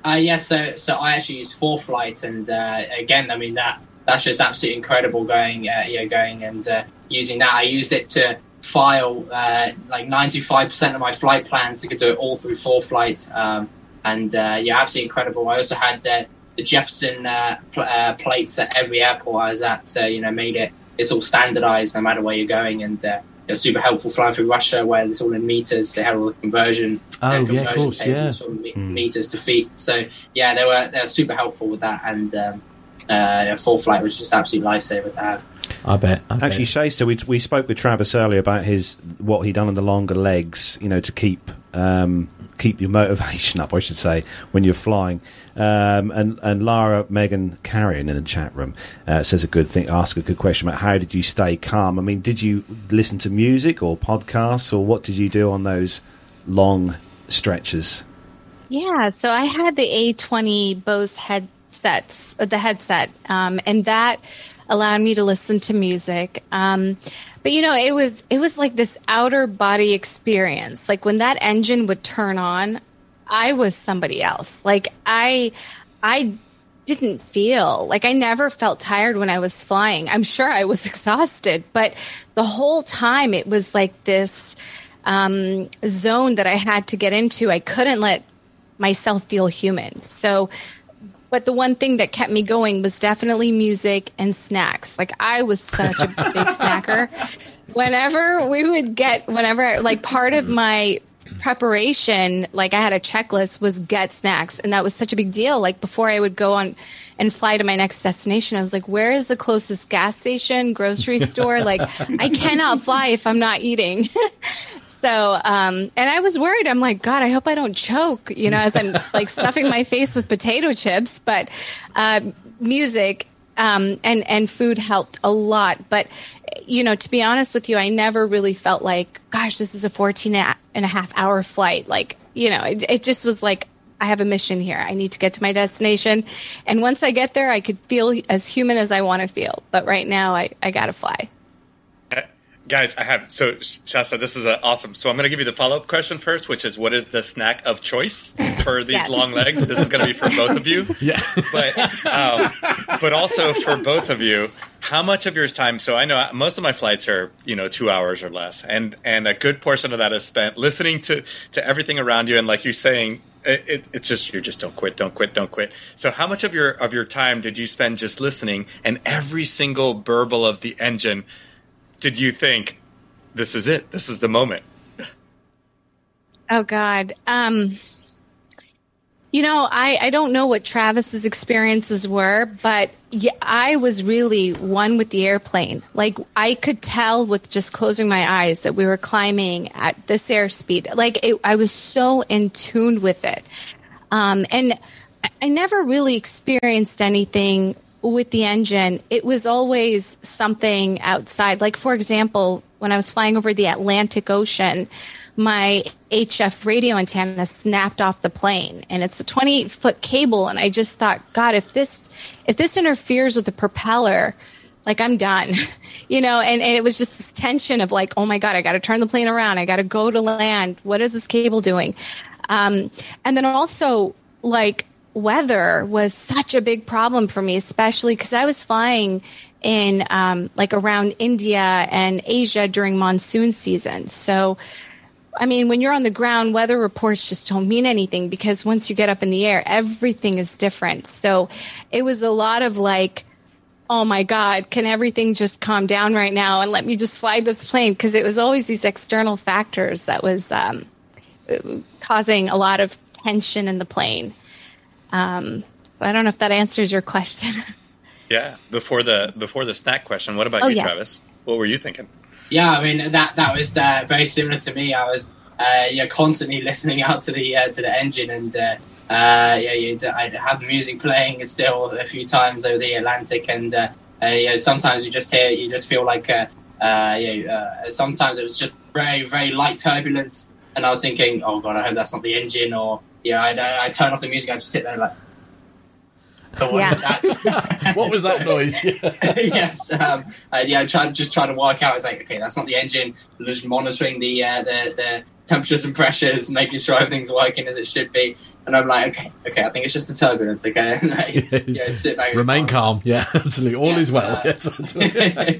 Uh, yes, so so I actually used ForeFlight, and uh, again, I mean that that's just absolutely incredible going, uh, you know, going and uh, using that. I used it to file uh, like 95% of my flight plans. I could do it all through ForeFlight. Um, and uh, yeah, absolutely incredible. I also had uh, the Jeppesen uh, pl- uh, plates at every airport I was at, so you know, made it it's all standardized no matter where you're going, and it's super helpful flying through Russia where it's all in meters. They had all the conversion. Oh, uh, yeah, of conversion course, tables yeah. from me- meters to feet. So yeah, they were they were super helpful with that, and um, uh, ForeFlight was just absolute lifesaver to have. I bet. I bet. Actually, Shaesta, we we spoke with Travis earlier about his what he'd done on the longer legs, you know, to keep um, keep your motivation up, I should say, when you're flying. Um, and and Lara Megan Carrion in the chat room uh, says a good thing, ask a good question about how did you stay calm. I mean, did you listen to music or podcasts, or what did you do on those long stretches? Yeah, so I had the A20 Bose headsets, uh, the headset, um, and that allowed me to listen to music. Um, but you know, it was it was like this outer body experience. Like when that engine would turn on, I was somebody else. Like I, I didn't feel like I never felt tired when I was flying. I'm sure I was exhausted, but the whole time it was like this um, zone that I had to get into. I couldn't let myself feel human. So, but the one thing that kept me going was definitely music and snacks. Like I was such a big snacker. Whenever we would get, whenever like part of my preparation, like I had a checklist was get snacks, and that was such a big deal. Like before I would go on and fly to my next destination, I was like, "Where is the closest gas station, grocery store?" like I cannot fly if I'm not eating. So, um, and I was worried. I'm like, God, I hope I don't choke, you know, as I'm like stuffing my face with potato chips. But uh, music um, and and food helped a lot. But you know, to be honest with you, I never really felt like, gosh, this is a 14 and a half hour flight. Like, you know, it, it just was like. I have a mission here. I need to get to my destination. And once I get there, I could feel as human as I want to feel. But right now, I, I got to fly. Guys, I have so Shaesta. This is uh awesome. So I'm going to give you the follow up question first, which is, what is the snack of choice for these Yes. long legs? This is going to be for both of you. yeah. but um, but also for both of you, how much of your time? So I know most of my flights are you know two hours or less, and and a good portion of that is spent listening to to everything around you, and like you're saying. It, it, it's just you're just don't quit, don't quit, don't quit. So, how much of your of your time did you spend just listening, and every single burble of the engine did you think, "This is it, this is the moment"? Oh God. Um you know, I, I don't know what Travis's experiences were, but yeah, I was really one with the airplane. Like I could tell with just closing my eyes that we were climbing at this airspeed. Like it, I was so in tune with it. Um, and I- I never really experienced anything with the engine. It was always something outside. Like, for example, when I was flying over the Atlantic Ocean, my HF radio antenna snapped off the plane and it's a 28 foot cable. And I just thought, God, if this, if this interferes with the propeller, like I'm done, you know, and, and it was just this tension of like, oh my God, I got to turn the plane around. I got to go to land. What is this cable doing? Um, and then also like weather was such a big problem for me, especially because I was flying in um, like around India and Asia during monsoon season. So, I mean, when you're on the ground, weather reports just don't mean anything because once you get up in the air, everything is different. So it was a lot of like, oh my God, can everything just calm down right now and let me just fly this plane? Because it was always these external factors that was um, causing a lot of tension in the plane. Um, I don't know if that answers your question. Yeah. Before the before the snack question, what about Oh, you, yeah. Travis? What were you thinking? Yeah, I mean that that was uh, very similar to me. I was uh, yeah constantly listening out to the uh, to the engine, and uh, uh, yeah, you'd, I'd have music playing still a few times over the Atlantic, and uh, uh, yeah, sometimes you just hear you just feel like uh, uh, yeah, uh, sometimes it was just very very light turbulence, and I was thinking, oh god, I hope that's not the engine, or yeah, I I turn off the music, I just sit there like. "Oh, what Yeah. is that? What was that noise? Yes, um, uh, yeah. I tried just trying to work out. It's like okay, that's not the engine. Just monitoring the uh, the the temperatures and pressures, making sure everything's working as it should be. And I'm like, okay, okay, I think it's just the turbulence. Okay, like, yeah, sit back, Remain calm. Yeah, absolutely. All Yes, is well. uh,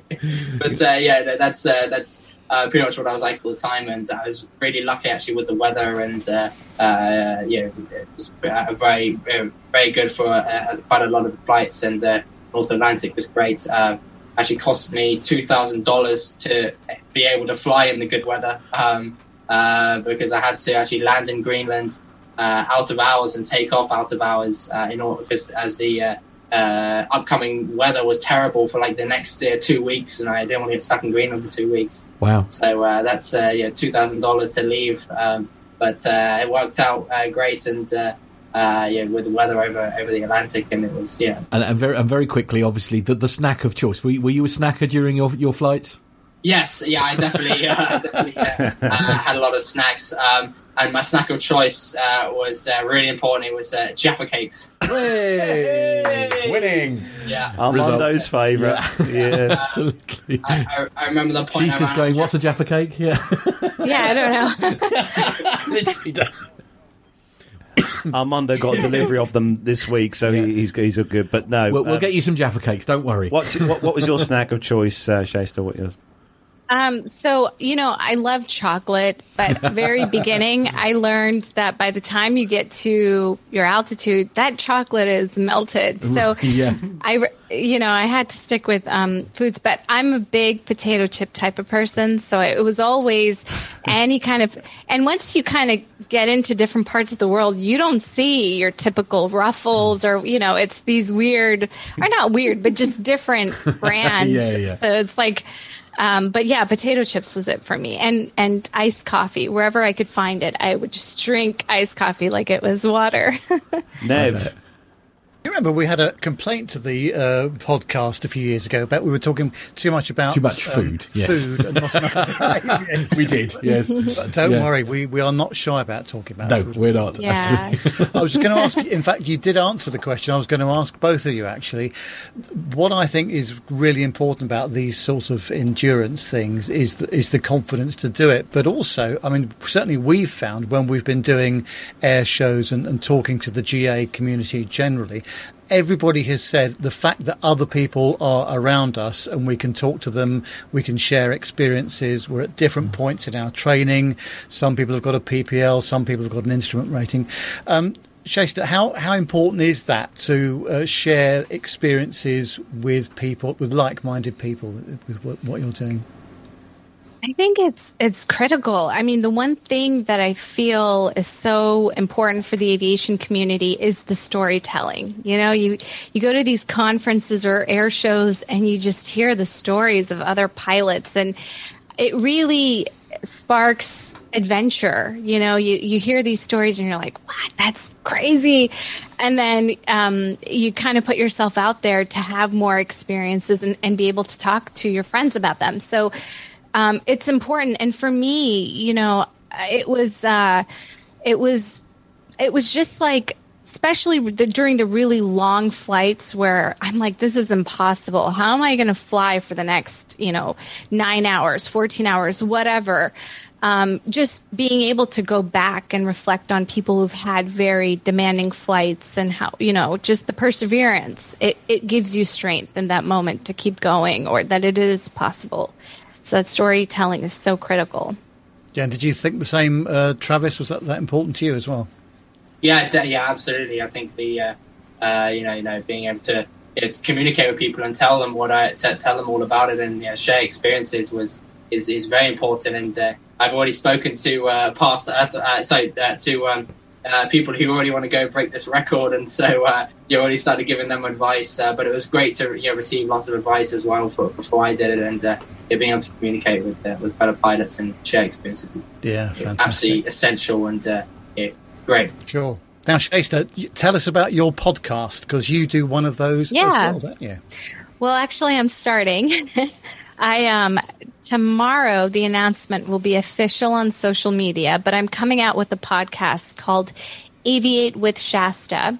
but uh, yeah, that's uh, that's uh, pretty much what I was like all the time. And I was really lucky actually with the weather, and uh, uh, yeah, it was very uh, very good for uh, quite a lot of the flights. And uh, North Atlantic was great. Actually, cost me two thousand dollars to be able to fly in the good weather um, because I had to actually land in Greenland uh, out of hours and take off out of hours in order because as the uh, upcoming weather was terrible for like the next uh, two weeks, and I didn't want to get stuck in Greenland for two weeks. Wow. So uh, that's uh, yeah two thousand dollars to leave, um, but uh, it worked out uh, great, and uh, uh, yeah with the weather over over the Atlantic, and it was yeah And, and very and very quickly, obviously, the, the snack of choice. Were you, were you a snacker during your your flights? Yes, yeah, I definitely, uh, I definitely uh, uh, had a lot of snacks. Um, and my snack of choice uh, was uh, really important. It was uh, Jaffa cakes. Winning. Yeah, Armando's favourite. Yes. Absolutely. I, I, I remember the point. She's just going, Jaffa- what's a Jaffa cake? Yeah. Yeah, I don't know. Armando got a delivery of them this week, so he, he's he's a good. But no, We'll, we'll um, get you some Jaffa cakes, don't worry. What's, what, what was your snack of choice, uh, Shaesta? What yours? Um, so you know, I love chocolate, but very beginning, I learned that by the time you get to your altitude, that chocolate is melted. So Yeah. I, you know, I had to stick with um, foods, but I'm a big potato chip type of person, so it was always any kind of. And once you kind of get into different parts of the world, you don't see your typical Ruffles or you know, it's these weird, or not weird, but just different brands. Yeah, yeah. So it's like. Um, but yeah, potato chips was it for me, and and iced coffee wherever I could find it. I would just drink iced coffee like it was water. Nev. You remember we had a complaint to the uh, podcast a few years ago about we were talking too much about Too much um, food, yes. food and not enough. We did, yes. But don't Yeah. worry, we, we are not shy about talking about No, food. we're not. yeah. Absolutely. I was just going to ask. In fact, you did answer the question. I was going to ask both of you actually. What I think is really important about these sort of endurance things is the, is the confidence to do it. But also, I mean, certainly we've found when we've been doing air shows and, and talking to the GA community generally. Everybody has said the fact that other people are around us and we can talk to them, we can share experiences. We're at different points in our training. Some people have got a PPL, some people have got an instrument rating. Um, Shaesta, how, how important is that to uh, share experiences with people, with like-minded people, with what, what you're doing? I think it's it's critical. I mean, the one thing that I feel is so important for the aviation community is the storytelling. You know, you you go to these conferences or air shows and you just hear the stories of other pilots and it really sparks adventure. You know, you you hear these stories and you're like, "What? That's crazy." And then um, you kind of put yourself out there to have more experiences and, and be able to talk to your friends about them. So um, it's important. And for me, you know, it was uh, it was it was just like especially the, during the really long flights where I'm like, this is impossible. How am I going to fly for the next, you know, nine hours, 14 hours, whatever? Um, just being able to go back and reflect on people who've had very demanding flights and how, you know, just the perseverance, it, it gives you strength in that moment to keep going or that it is possible. So that storytelling is so critical. Yeah, and did you think the same, uh, Travis? Was that, that important to you as well? Yeah, de- yeah, absolutely. I think the uh, uh, you know you know being able to, you know, to communicate with people and tell them what I t- tell them all about it and you know, share experiences was is, is very important. And uh, I've already spoken to uh, past uh, uh, sorry uh, to um, uh, people who already want to go break this record, and so uh, you already started giving them advice. Uh, but it was great to you know receive lots of advice as well for, before I did it, and uh, yeah, being able to communicate with uh, with fellow pilots and share experiences is Yeah, yeah, fantastic. absolutely essential and uh, yeah, great. Sure. Now, Shaesta, tell us about your podcast because you do one of those as Yeah. well, don't you? Well, actually, I'm starting. I um tomorrow the announcement will be official on social media, but I'm coming out with a podcast called Aviate with Shaesta.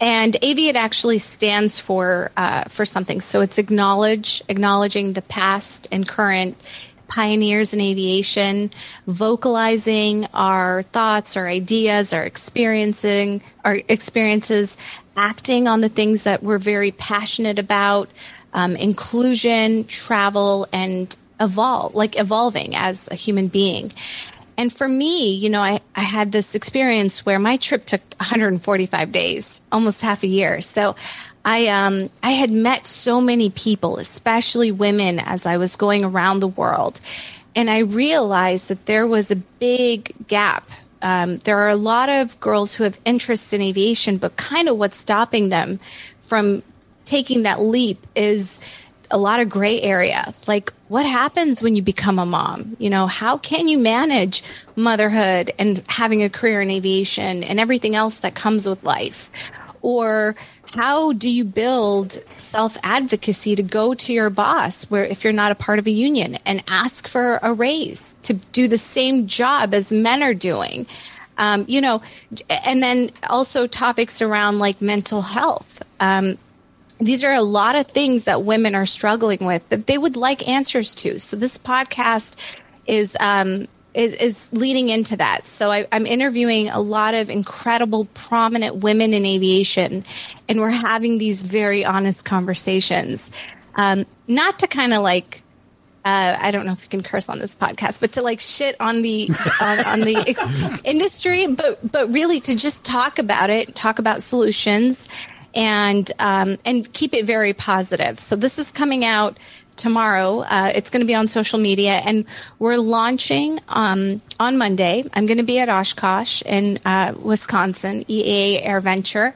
And Aviate actually stands for uh, for something. So it's acknowledge acknowledging the past and current pioneers in aviation, vocalizing our thoughts, our ideas, our experiencing our experiences, acting on the things that we're very passionate about, um, inclusion, travel, and evolve, like evolving as a human being. And for me, you know, I, I had this experience where my trip took 145 days, almost half a year. So I um I had met so many people, especially women, as I was going around the world, and I realized that there was a big gap. Um, there are a lot of girls who have interest in aviation, but kind of what's stopping them from taking that leap is a lot of gray area. Like, what happens when you become a mom? You know, how can you manage motherhood and having a career in aviation and everything else that comes with life? Or how do you build self advocacy to go to your boss where if you're not a part of a union and ask for a raise to do the same job as men are doing? Um, you know, and then also topics around like mental health. Um, these are a lot of things that women are struggling with that they would like answers to. So this podcast is um, is, is leading into that. So I, I'm interviewing a lot of incredible, prominent women in aviation, and we're having these very honest conversations. Um, not to kind of like uh, I don't know if you can curse on this podcast, but to like shit on the on, on the ex- industry, but but really to just talk about it, talk about solutions, and um, and keep it very positive. So this is coming out tomorrow. Uh, it's going to be on social media, and we're launching um, on Monday. I'm going to be at Oshkosh in uh, Wisconsin, EAA AirVenture.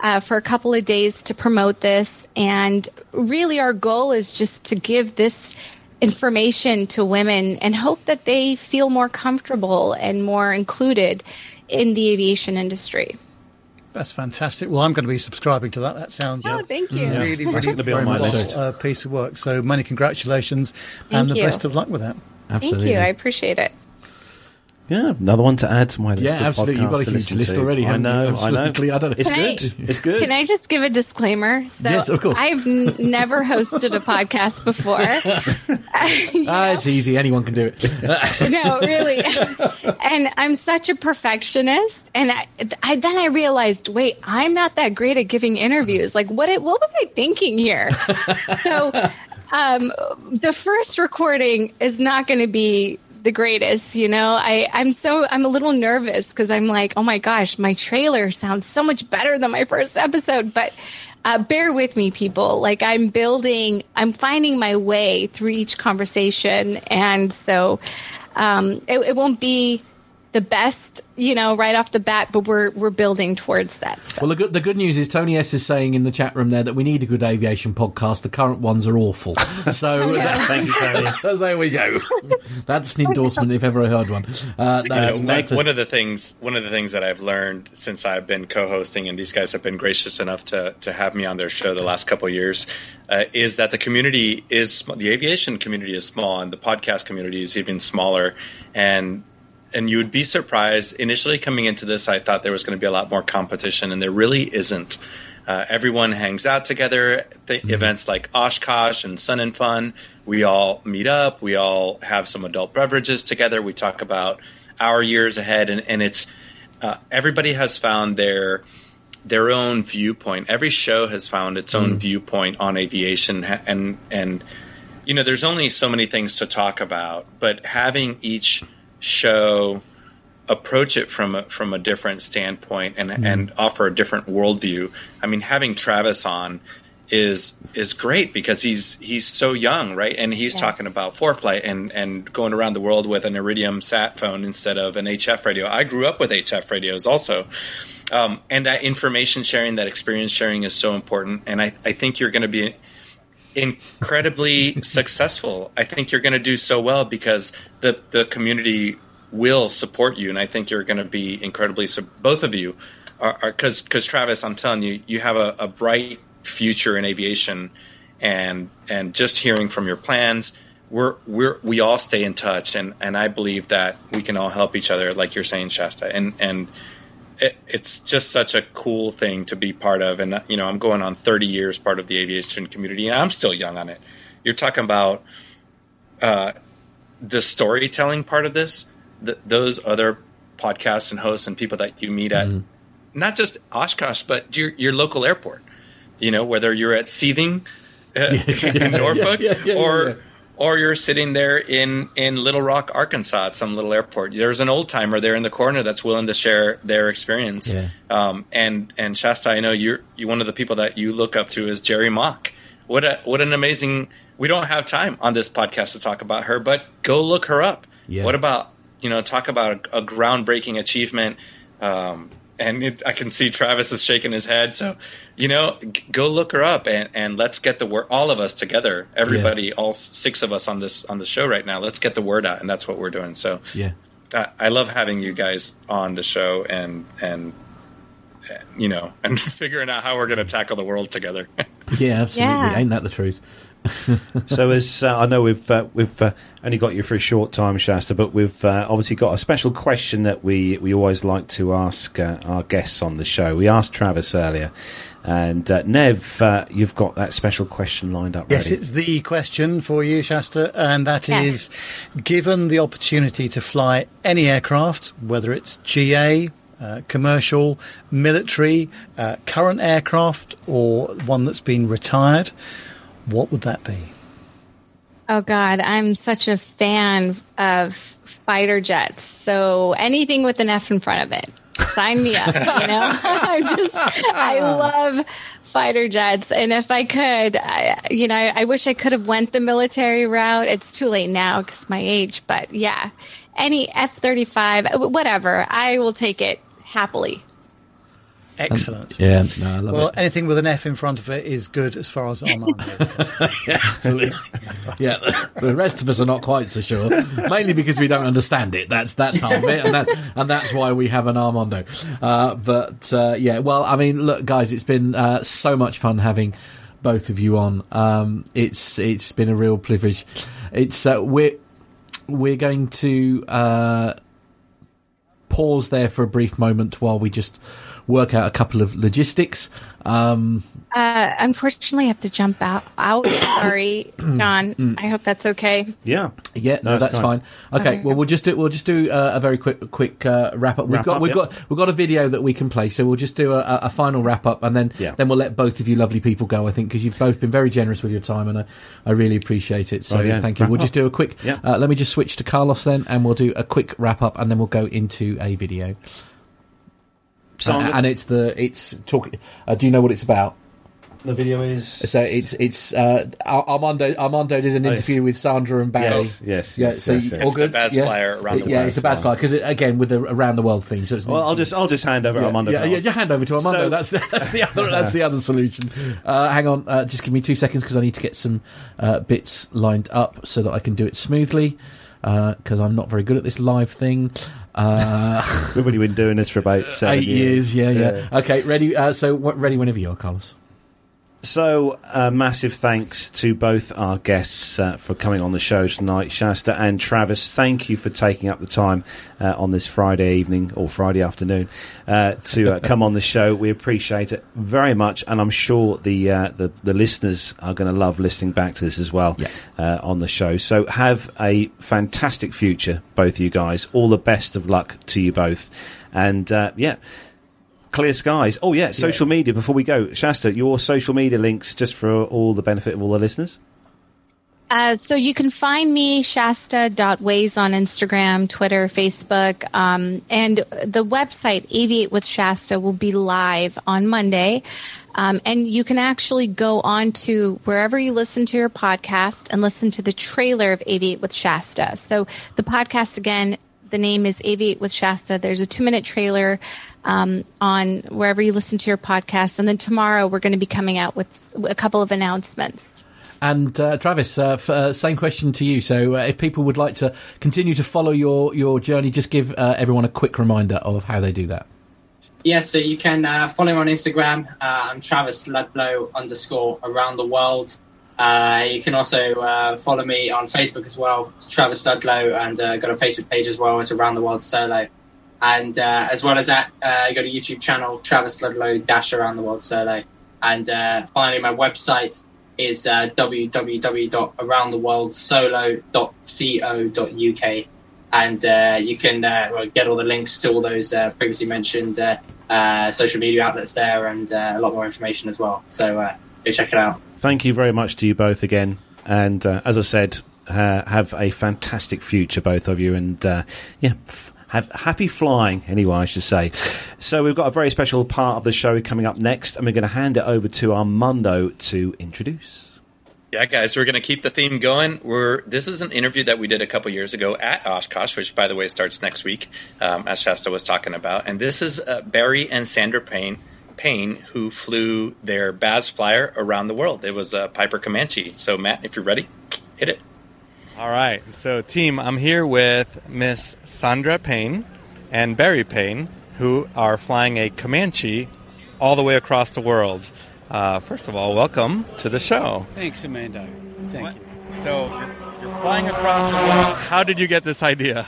Uh, for a couple of days to promote this. And really, our goal is just to give this information to women and hope that they feel more comfortable and more included in the aviation industry. That's fantastic. Well, I'm going to be subscribing to that. That sounds oh, thank you. really, That's really going to be on very list. uh, piece of work. So many congratulations and the best of luck with that. Absolutely. Thank you. I appreciate it. Yeah, another one to add to my list. Yeah, of absolutely. You've got a huge list to. already, I haven't you? know, I know. I don't- know. It's Can I- good. It's good. Can I just give a disclaimer? So Yes, of course. I've n- never hosted a podcast before. You Ah, it's easy. Anyone can do it. no, really. and I'm such a perfectionist, and I, I then I realized, wait, I'm not that great at giving interviews. Like, what? What was I thinking here? so, um, the first recording is not going to be the greatest. You know, I I'm so I'm a little nervous because I'm like, oh my gosh, my trailer sounds so much better than my first episode, but. Uh, bear with me, people. Like I'm building, I'm finding my way through each conversation, and so um, it, it won't be the best, you know, right off the bat, but we're we're building towards that. So. Well, the good, the good news is Tony S is saying in the chat room there that we need a good aviation podcast. The current ones are awful. So Thank you, Tony. there we go. That's an endorsement if ever I heard one. Uh, no, You know, one, a- one of the things one of the things that I've learned since I've been co-hosting, and these guys have been gracious enough to to have me on their show the last couple of years, uh, is that the community is sm- the aviation community is small, and the podcast community is even smaller, and and you would be surprised. Initially, coming into this, I thought there was going to be a lot more competition, and there really isn't. Uh, everyone hangs out together. Th- Events like Oshkosh and Sun and Fun, we all meet up. We all have some adult beverages together. We talk about our years ahead, and, and it's uh, everybody has found their their own viewpoint. Every show has found its own viewpoint on aviation, and and you know, there's only so many things to talk about, but having each show approach it from a, from a different standpoint and and offer a different worldview. I mean, having Travis on is is great because he's he's so young, right? And he's Yeah. talking about ForeFlight and and going around the world with an Iridium sat phone instead of an HF radio. I grew up with HF radios also. Um, and that information sharing, that experience sharing is so important. And I, I think you're going to be incredibly successful. I think you're going to do so well because the the community will support you, and I think you're going to be incredibly. So both of you are because because Travis, I'm telling you, you have a, a bright future in aviation, and and just hearing from your plans. We're, we're we all stay in touch and, and I believe that we can all help each other like you're saying Shaesta and and it, it's just such a cool thing to be part of. And, you know, I'm going on 30 years part of the aviation community, and I'm still young on it. You're talking about uh, the storytelling part of this, th- those other podcasts and hosts and people that you meet at not just Oshkosh, but your, your local airport. You know, whether you're at Seething uh, in Norfolk yeah, yeah, yeah. or you're sitting there in in Little Rock, Arkansas, at some little airport. There's an old timer there in the corner that's willing to share their experience. Yeah. Um, and and Shaesta, I know you're you one of the people that you look up to is Jerrie Mock. What a what an amazing. We don't have time on this podcast to talk about her, but go look her up. Yeah. What about you know talk about a, a groundbreaking achievement? Um, and it, I can see Travis is shaking his head. So, you know, g- go look her up and, and let's get the word. All of us together, everybody, all six of us on this on the show right now. Let's get the word out, and that's what we're doing. So, Yeah. I, I love having you guys on the show and and uh, you know and figuring out how we're going to tackle the world together. Yeah, absolutely. Yeah. Ain't that the truth? So as uh, I know we've uh, we've uh, only got you for a short time, Shaesta, but we've uh, obviously got a special question that we, we always like to ask uh, our guests on the show. We asked Travis earlier, and uh, Nev, uh, you've got that special question lined up. Yes, ready. it's the question for you, Shaesta, and that is: Yes. given the opportunity to fly any aircraft, whether it's GA, uh, commercial, military, uh, current aircraft, or one that's been retired, what would that be? Oh God, I'm such a fan of fighter jets. So anything with an F in front of it, sign me up. You know, I'm just I ah. love fighter jets, and if I could, I, you know, I, I wish I could have went the military route. It's too late now because my age, but yeah, any F-35, whatever, I will take it happily. Excellent. Yeah, no, I love Well, it. anything with an F in front of it is good as far as Armando goes. Absolutely. yeah, the rest of us are not quite so sure. Mainly because we don't understand it. That's that's half of it, and that and that's why we have an Armando. Uh, but uh, yeah, well, I mean, look, guys, it's been uh, so much fun having both of you on. Um, it's it's been a real privilege. It's uh, we're we're going to uh, pause there for a brief moment while we just work out a couple of logistics. Um, Uh, unfortunately, I have to jump out. Out. Sorry, John. I hope that's okay. yeah. Yeah, no, No, that's fine. fine. Okay, Okay. well we'll just do we'll just do uh, a very quick quick uh, wrap up. We've Wrap got up, we've yeah. got we've got a video that we can play, so we'll just do a, a a final wrap up, and then Yeah. then we'll let both of you lovely people go. I think because you've both been very generous with your time, and I, I really appreciate it. So Oh, yeah. thank you. Wrap We'll just do a quick. Yeah. Uh, let me just switch to Carlos then, and we'll do a quick wrap up, and then we'll go into a video. So Uh, and it's the it's talking. Uh, do you know what it's about? the video is So it's it's uh, Ar- Armando Armando did an Oh, yes. interview with Sandra and Barry. Yes, yes, yeah. yes, so yes, you- yes. all It's the good. Baz yeah. Flyer around the yeah, world. it's the Baz Flyer because again with the around the world theme. So it's Well, I'll just I'll just hand over yeah, Armando. yeah, Carl. yeah, hand over to Armando. So- that's the, that's the other that's the other solution. Uh, hang on, uh, just give me two seconds because I need to get some uh, bits lined up so that I can do it smoothly. Because I'm not very good at this live thing. Uh, We've only been doing this for about seven eight years, yeah, yeah. Yeah. Okay, ready. Uh, so what, ready whenever you are, Carlos. So, uh, massive thanks to both our guests uh, for coming on the show tonight, Shaesta and Travis. Thank you for taking up the time uh, on this Friday evening or Friday afternoon uh, to uh, come on the show. We appreciate it very much, and I'm sure the uh, the, the listeners are going to love listening back to this as well Yeah. uh, on the show. So, have a fantastic future, both you guys. All the best of luck to you both, and uh, yeah. Clear skies. Oh yeah, social media. Before we go, Shaesta, your social media links just for all the benefit of all the listeners. Uh, so you can find me shaesta.waiz on Instagram, Twitter, Facebook, um, and the website Aviate with Shaesta will be live on Monday. Um, and you can actually go on to wherever you listen to your podcast and listen to the trailer of Aviate with Shaesta. So the podcast again, the name is Aviate with Shaesta. There's a two minute trailer um, on wherever you listen to your podcast. And then tomorrow we're going to be coming out with a couple of announcements. And uh, Travis, uh, f- uh, same question to you. So, uh, if people would like to continue to follow your your journey, just give uh, everyone a quick reminder of how they do that. Yeah, so you can uh, follow me on Instagram. Uh, I'm Travis Ludlow underscore around the world. Uh, you can also uh, follow me on Facebook as well. It's Travis Ludlow, and uh, got a Facebook page as well. It's Around the World Solo, and uh, as well as that, uh, you got a YouTube channel, Travis Ludlow dash Around the World Solo, and uh, finally my website is uh, www.aroundtheworldsolo.co.uk, and uh, you can uh, get all the links to all those uh, previously mentioned uh, uh, social media outlets there, and uh, a lot more information as well. So uh, go check it out. Thank you very much to you both again. And uh, as I said, uh, have a fantastic future, both of you, and uh, yeah. F- have happy flying, anyway, I should say. So, we've got a very special part of the show coming up next, and we're going to hand it over to Armando to introduce. Yeah, guys, we're going to keep the theme going. We're this is an interview that we did a couple years ago at Oshkosh, which, by the way, starts next week, um, as Shaesta was talking about. And this is uh, Barry and Sandra Payne, Payne, who flew their Baz Flyer around the world. It was a Piper Comanche. So, Matt, if you're ready, hit it. All right. So, team, I'm here with Miss Sandra Payne and Barry Payne, who are flying a Comanche all the way across the world. Uh, first of all, welcome to the show. Thanks, Armando. Thank What- you. So, you're, you're flying across the world. How did you get this idea?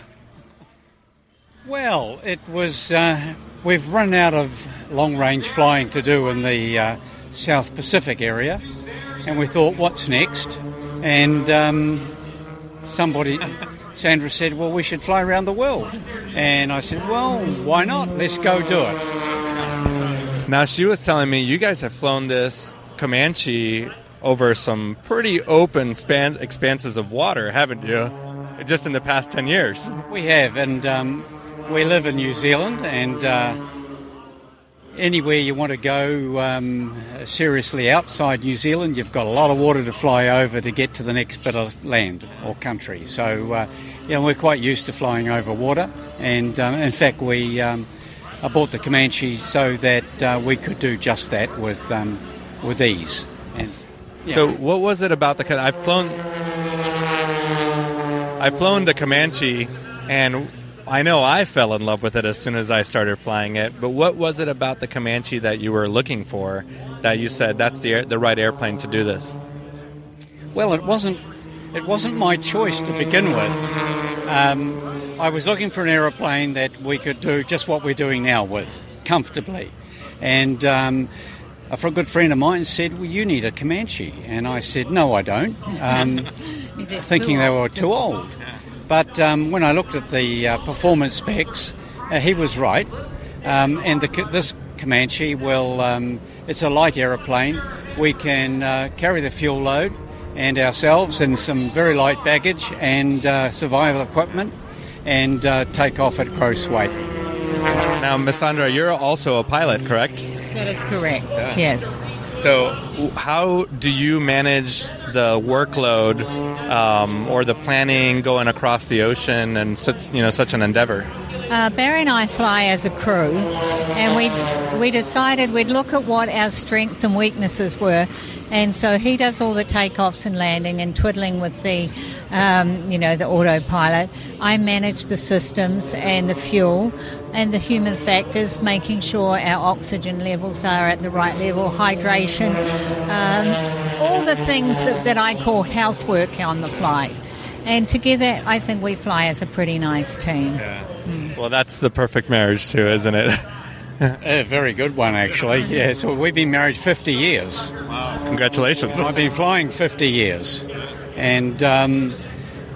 Well, it was. Uh, we've run out of long range flying to do in the uh, South Pacific area, and we thought, what's next? And um, somebody, Sandra said, well, we should fly around the world. And I said, well, why not? Let's go do it. Now, she was telling me you guys have flown this Comanche over some pretty open span- expanses of water, haven't you? Just in the past 10 years. We have, and um, we live in New Zealand, and uh, anywhere you want to go um, seriously outside New Zealand, you've got a lot of water to fly over to get to the next bit of land or country. So, uh, yeah, we're quite used to flying over water, and um, in fact, we um, bought the Comanche so that uh, we could do just that with um, with ease. And So, what was it about the? I've flown. I've flown the Comanche, and I know I fell in love with it as soon as I started flying it. But what was it about the Comanche that you were looking for that you said that's the the right airplane to do this? Well, it wasn't. It wasn't my choice to begin with. Um, I was looking for an aeroplane that we could do just what we're doing now with comfortably, and um, a good friend of mine said, "Well, you need a Comanche," and I said, "No, I don't," um, thinking they were too old. But um, when I looked at the uh, performance specs, uh, he was right, um, and the, this Comanche will. Um, it's a light aeroplane. We can uh, carry the fuel load and ourselves and some very light baggage and uh, survival equipment and uh, take off at gross weight. Now, Miss Sandra, you're also a pilot, correct? That is correct. Yes. So, how do you manage the workload um, or the planning going across the ocean and such you know such an endeavor? Uh, Barry and I fly as a crew, and we we decided we'd look at what our strengths and weaknesses were, and so he does all the takeoffs and landing and twiddling with the, um, you know, the autopilot. I manage the systems and the fuel and the human factors, making sure our oxygen levels are at the right level, hydration, um, all the things that, that I call housework on the flight. And together, I think we fly as a pretty nice team. Well, that's the perfect marriage too, isn't it? A very good one, actually. Yes, well, we've been married 50 years. Wow. Congratulations. I've been flying 50 years, and um,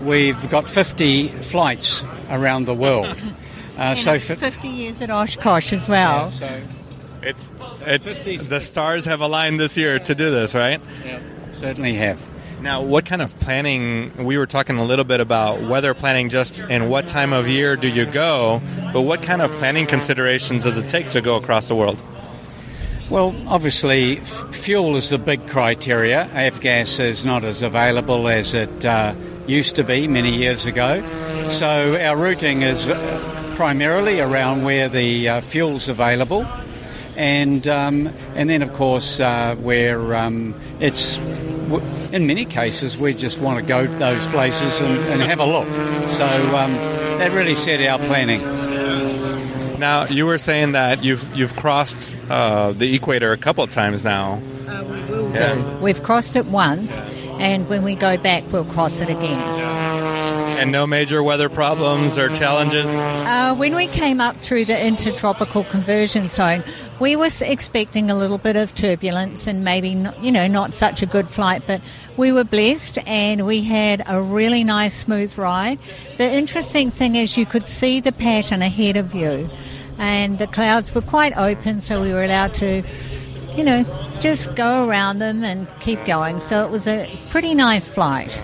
we've got 50 flights around the world. Uh, so, fi- 50 years at Oshkosh as well. so It's it's the stars have aligned this year to do this, right? yeah, certainly have. Now, what kind of planning? We were talking a little bit about weather planning, just in what time of year do you go, but what kind of planning considerations does it take to go across the world? Well, obviously, f- fuel is the big criteria. Avgas is not as available as it uh, used to be many years ago. So our routing is uh, primarily around where the uh, fuel's available. And, um, and then, of course, uh, where um, it's, in many cases, we just want to go to those places and, and have a look. So um, that really set our planning. Now, you were saying that you've you've crossed uh, the equator a couple of times now. Uh, we will Yeah. do. We've crossed it once, and when we go back, we'll cross it again. And no major weather problems or challenges. Uh, when we came up through the intertropical convergence zone, we were expecting a little bit of turbulence and maybe, not, you know, not such a good flight, but we were blessed and we had a really nice smooth ride. The interesting thing is you could see the pattern ahead of you and the clouds were quite open, so we were allowed to, you know, just go around them and keep going. So it was a pretty nice flight.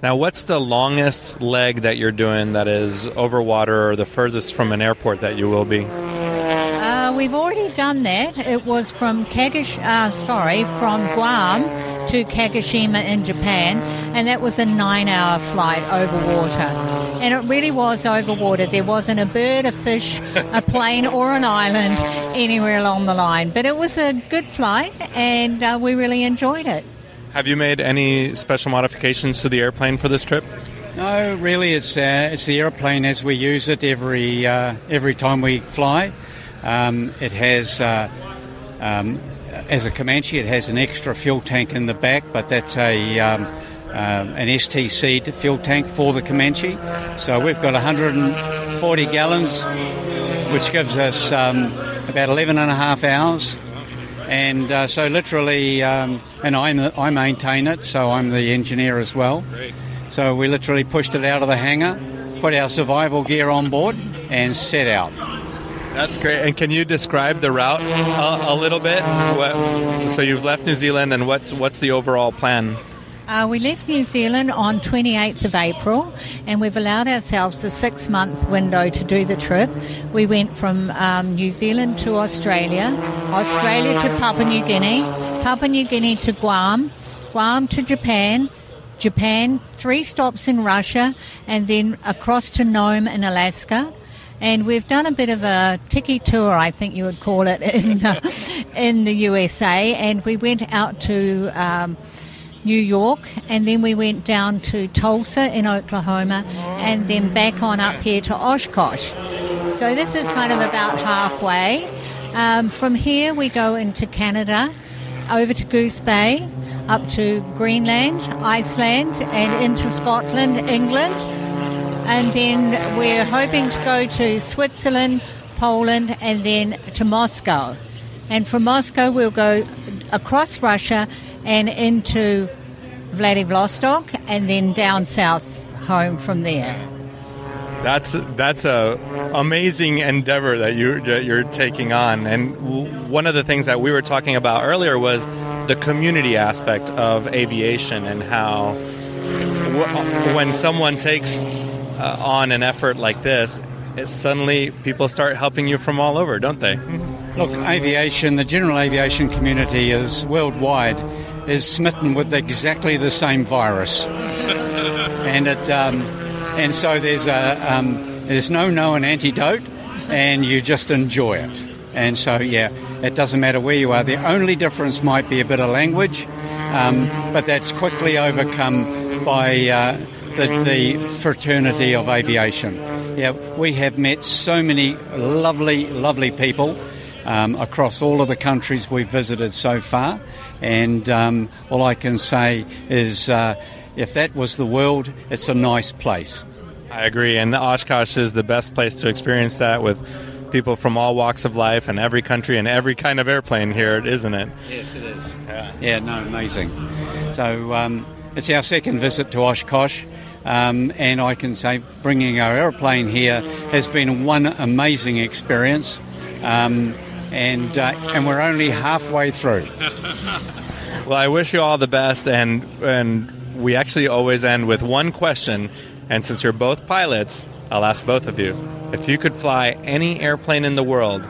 Now, what's the longest leg that you're doing that is over water or the furthest from an airport that you will be? Uh, we've already done that. It was from Kagosh, uh, sorry, from Guam to Kagoshima in Japan, and that was a nine-hour flight over water. And it really was over water. There wasn't a bird, a fish, a plane, or an island anywhere along the line. But it was a good flight, and uh, we really enjoyed it. Have you made any special modifications to the airplane for this trip? No, really, it's uh, it's the airplane as we use it every uh, every time we fly. Um, it has, uh, um, as a Comanche, it has an extra fuel tank in the back, but that's a um, um an STC fuel tank for the Comanche. So we've got 140 gallons, which gives us um, about 11 and a half hours. And uh, so, literally, um, and I, I maintain it, so I'm the engineer as well. So, we literally pushed it out of the hangar, put our survival gear on board, and set out. That's great. And can you describe the route a, a little bit? What, so you've left New Zealand, and what's what's the overall plan? Uh, we left New Zealand on 28th of April, and we've allowed ourselves a six-month window to do the trip. We went from um, New Zealand to Australia, Australia to Papua New Guinea, Papua New Guinea to Guam, Guam to Japan, Japan, three stops in Russia, and then across to Nome in Alaska. And we've done a bit of a tiki tour, I think you would call it, in, uh, in the USA. And we went out to um, New York, and then we went down to Tulsa in Oklahoma, and then back on up here to Oshkosh. So this is kind of about halfway. Um, from here, we go into Canada, over to Goose Bay, up to Greenland, Iceland, and into Scotland, England. And then we're hoping to go to Switzerland, Poland, and then to Moscow. And from Moscow, we'll go across Russia and into Vladivostok, and then down south home from there. That's that's a amazing endeavor that you that you're taking on, and w- one of the things that we were talking about earlier was the community aspect of aviation and how w- when someone takes uh, on an effort like this, it suddenly people start helping you from all over, don't they? Look, aviation, the general aviation community is worldwide is smitten with exactly the same virus, and it um, and so there's a um, there's no known antidote, and you just enjoy it. And so yeah, it doesn't matter where you are. The only difference might be a bit of language, um, but that's quickly overcome by. Uh, the, the fraternity of aviation. Yeah, we have met so many lovely, lovely people um, across all of the countries we've visited so far. And um, all I can say is uh, if that was the world, it's a nice place. I agree, and Oshkosh is the best place to experience that with people from all walks of life and every country and every kind of airplane here, isn't it? Yes, it is. Yeah, yeah no, amazing. So um, it's our second visit to Oshkosh. Um, and I can say bringing our aeroplane here has been one amazing experience. Um, and uh, and we're only halfway through. well, I wish you all the best, and and we actually always end with one question. And since you're both pilots, I'll ask both of you: if you could fly any airplane in the world,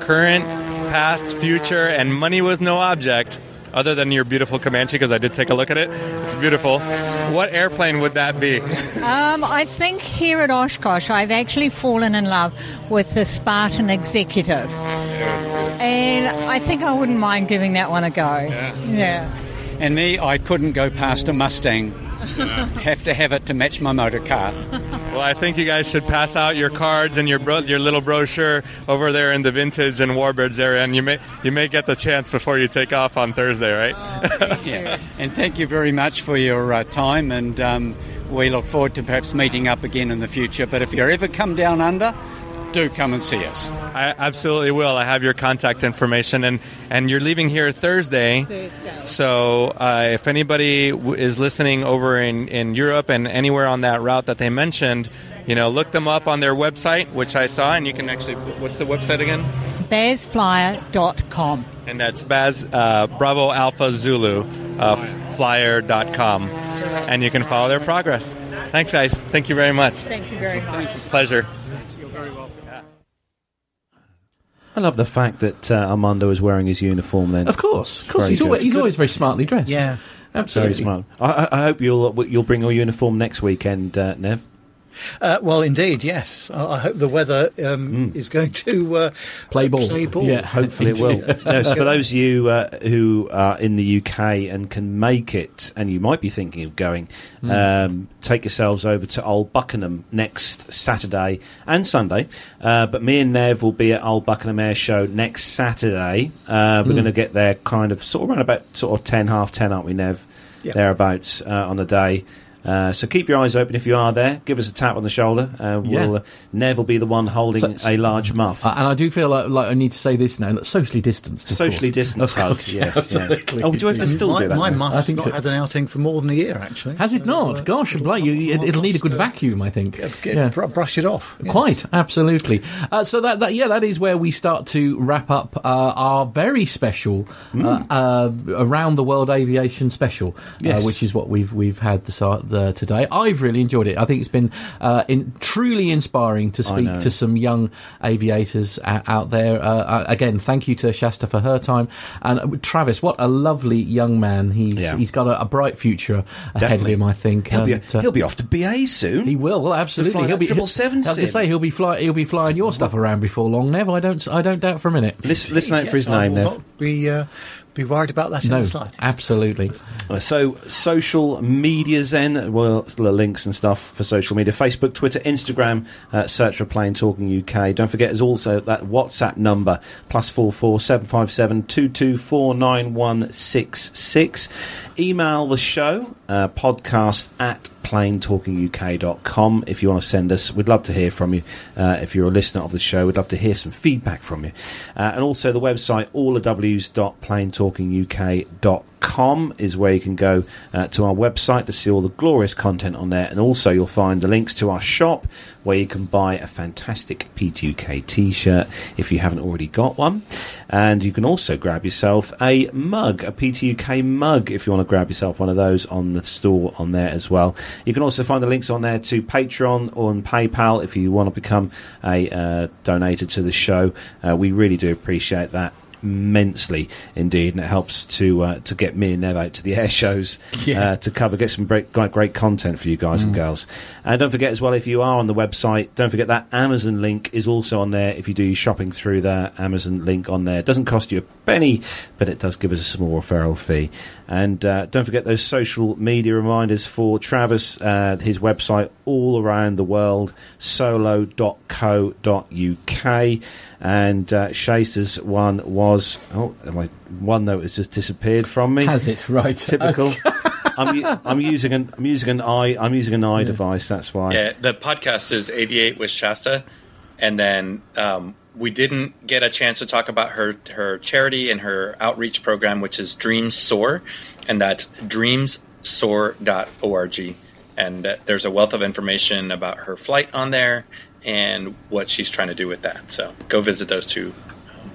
current, past, future, and money was no object, other than your beautiful Comanche, because I did take a look at it. It's beautiful. What airplane would that be? Um, I think here at Oshkosh, I've actually fallen in love with the Spartan Executive. And I think I wouldn't mind giving that one a go. Yeah. yeah. And me, I couldn't go past a Mustang. Yeah. have to have it to match my motor car. Well, I think you guys should pass out your cards and your bro- your little brochure over there in the vintage and warbirds area, and you may you may get the chance before you take off on Thursday, right? Oh, yeah. And thank you very much for your uh, time, and um, we look forward to perhaps meeting up again in the future. But if you ever come down under, do come and see us. I absolutely will. I have your contact information, and, and you're leaving here Thursday. Thursday. So uh, if anybody w- is listening over in, in Europe and anywhere on that route that they mentioned, you know, look them up on their website, which I saw, and you can actually, what's the website again? BazFlyer.com. And that's Baz, uh, Bravo Alpha Zulu, uh, flyer.com. and you can follow their progress. Thanks, guys. Thank you very much. Thank you very much. Pleasure. I love the fact that uh, Armando is wearing his uniform. Then, Of course, of course. Very He's always, he's always very smartly dressed. Yeah. absolutely. very smart. I, I- I hope you'll you'll bring your uniform next weekend, uh, Nev. Uh, well, indeed, yes. I, I hope the weather um, is going to uh, Play ball. Play ball. Yeah. Hopefully, it will. no, so for those of you uh, who are in the UK and can make it, and you might be thinking of going, um, take yourselves over to Old Buckenham next Saturday and Sunday. Uh, but me and Nev will be at Old Buckenham Air Show next Saturday. Uh, we're going to get there kind of sort of around about sort of ten, half ten, aren't we, Nev? Yeah. Thereabouts uh, on the day. Uh, so keep your eyes open if you are there. Give us a tap on the shoulder. Uh, Yeah. we'll, uh, Nev will be the one holding So- a large muff. Uh, and I do feel like, like I need to say this now. Look, socially distanced. of Socially course. distanced Of hug, course, yes, absolutely. yeah. Oh, do I have to still my, do that my now? muff's I think not so. had an outing for more than a year, actually. Has it So, not? uh, Gosh, like you, you- it'll need a good uh, vacuum, I think. Get, Yeah. br- brush it off. yes. Quite absolutely. Uh, so that, that yeah, that is where we start to wrap up uh, our very special uh, uh, around the world aviation special, Yes. uh, which is what we've we've had this uh, the, today. I've really enjoyed it. I think it's been uh, in, truly inspiring to speak to some young aviators uh, out there. Uh, uh, again, thank you to Shaesta for her time and uh, Travis. What a lovely young man. He's Yeah. he's got a, a bright future ahead Definitely. of him. I think He'll be, And, uh, he'll be off to BA soon. he will. Well, absolutely. He'll be 777 I was going to say he'll be fly, He'll be flying your stuff around before long, Nev. I don't. I don't doubt for a minute. listen, listen out for his I name, will Nev. not be, uh, be worried about that in the slightest. absolutely. Uh, So, social media then, well, the links and stuff for social media Facebook, Twitter, Instagram, uh, search for Plane Talking UK. Don't forget, there's also that WhatsApp number, plus four four seven five seven two two four nine one six six. Email the show, uh, podcast at planetalkinguk.com if you want to send us. We'd love to hear from you. Uh, if you're a listener of the show, we'd love to hear some feedback from you. Uh, and also the website, allthews.planetalkinguk.com is where you can go uh, to our website to see all the glorious content on there. And also you'll find the links to our shop where you can buy a fantastic P2K t-shirt if you haven't already got one. And you can also grab yourself a mug, a P2K mug, if you want to grab yourself one of those on the store on there as well. You can also find the links on there to Patreon or on PayPal if you want to become a uh, donator to the show. Uh, we really do appreciate that immensely indeed, and it helps to uh, to get me and Nev out to the air shows Yeah. uh, to cover, get some great, great great content for you guys and girls. And don't forget as well, if you are on the website, don't forget that Amazon link is also on there. If you do your shopping through that Amazon link on there, it doesn't cost you a penny, but it does give us a small referral fee. And uh, don't forget those social media reminders for Travis, uh, his website all around the world, solo.co.uk. And uh, Shaesta's one was, oh, my one note has just disappeared from me. Has it right? Typical. I'm, u- I'm using an I'm using an i I'm using an i device. That's why. Yeah, the podcast is Aviate with Shaesta, and then um, we didn't get a chance to talk about her her charity and her outreach program, which is Dreams Soar, and that's dreamssoar.org. And uh, there's a wealth of information about her flight on there and what she's trying to do with that. So go visit those two.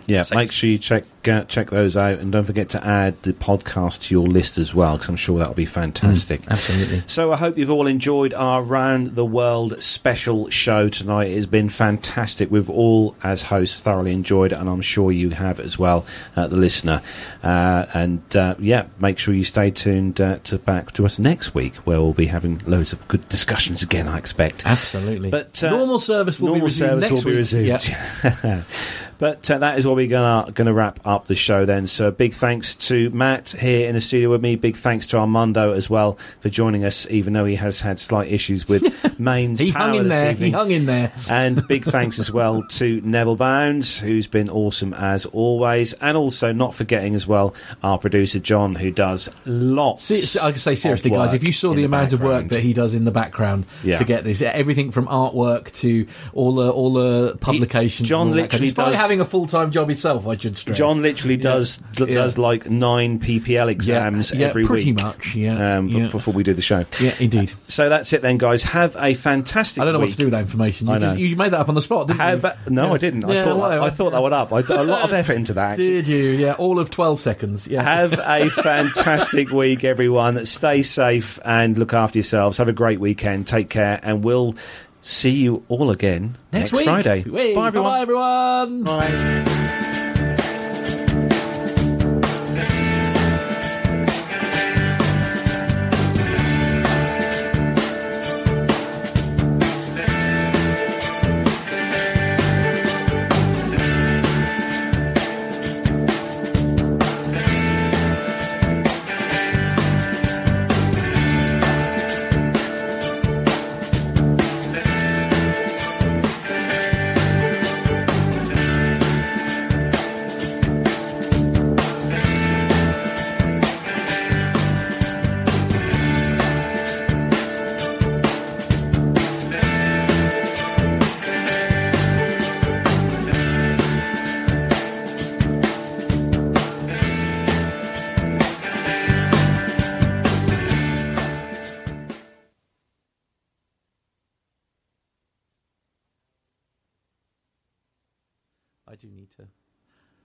Yeah, make sure you check uh, check those out, and don't forget to add the podcast to your list as well, because I'm sure that'll be fantastic. Absolutely. So I hope you've all enjoyed our round the world special show tonight. It has been fantastic. We've all, as hosts, thoroughly enjoyed it, and I'm sure you have as well, uh, the listener. Uh, and uh, yeah, make sure you stay tuned uh, to back to us next week, where we'll be having loads of good discussions again. I expect. Absolutely. But uh, normal service will normal be resumed service next will be week. resumed. Yeah. but uh, that is what we're gonna gonna wrap up the show then. So a big thanks to Matt here in the studio with me. Big thanks to Armando as well for joining us, even though he has had slight issues with mains. He hung in there. evening. He hung in there. And big thanks as well to Neville Bounds, who's been awesome as always, and also not forgetting as well our producer John, who does lots. Se- se- I can say seriously, guys, if you saw in the, amount of work that he does in the background Yeah. to get this, everything from artwork to all the all the publications. John and all that kind of- literally does- having a full time job itself. I should stress. John literally does Yeah. does like nine PPL exams every pretty week. Pretty much, yeah, um, b- before we do the show. Yeah, indeed. So that's it then, guys. Have a fantastic. I don't know what to do with that information. You, I know. just, you made that up on the spot, didn't Have you? no. I didn't. I thought whatever. I thought that one up. I did a lot of effort into that. Actually. Did you? Yeah, all of twelve seconds. Yeah. Have a fantastic week, everyone. Stay safe and look after yourselves. Have a great weekend. Take care, and we'll see you all again next, week. Friday. Hey, Bye, everyone. Bye, everyone. Bye.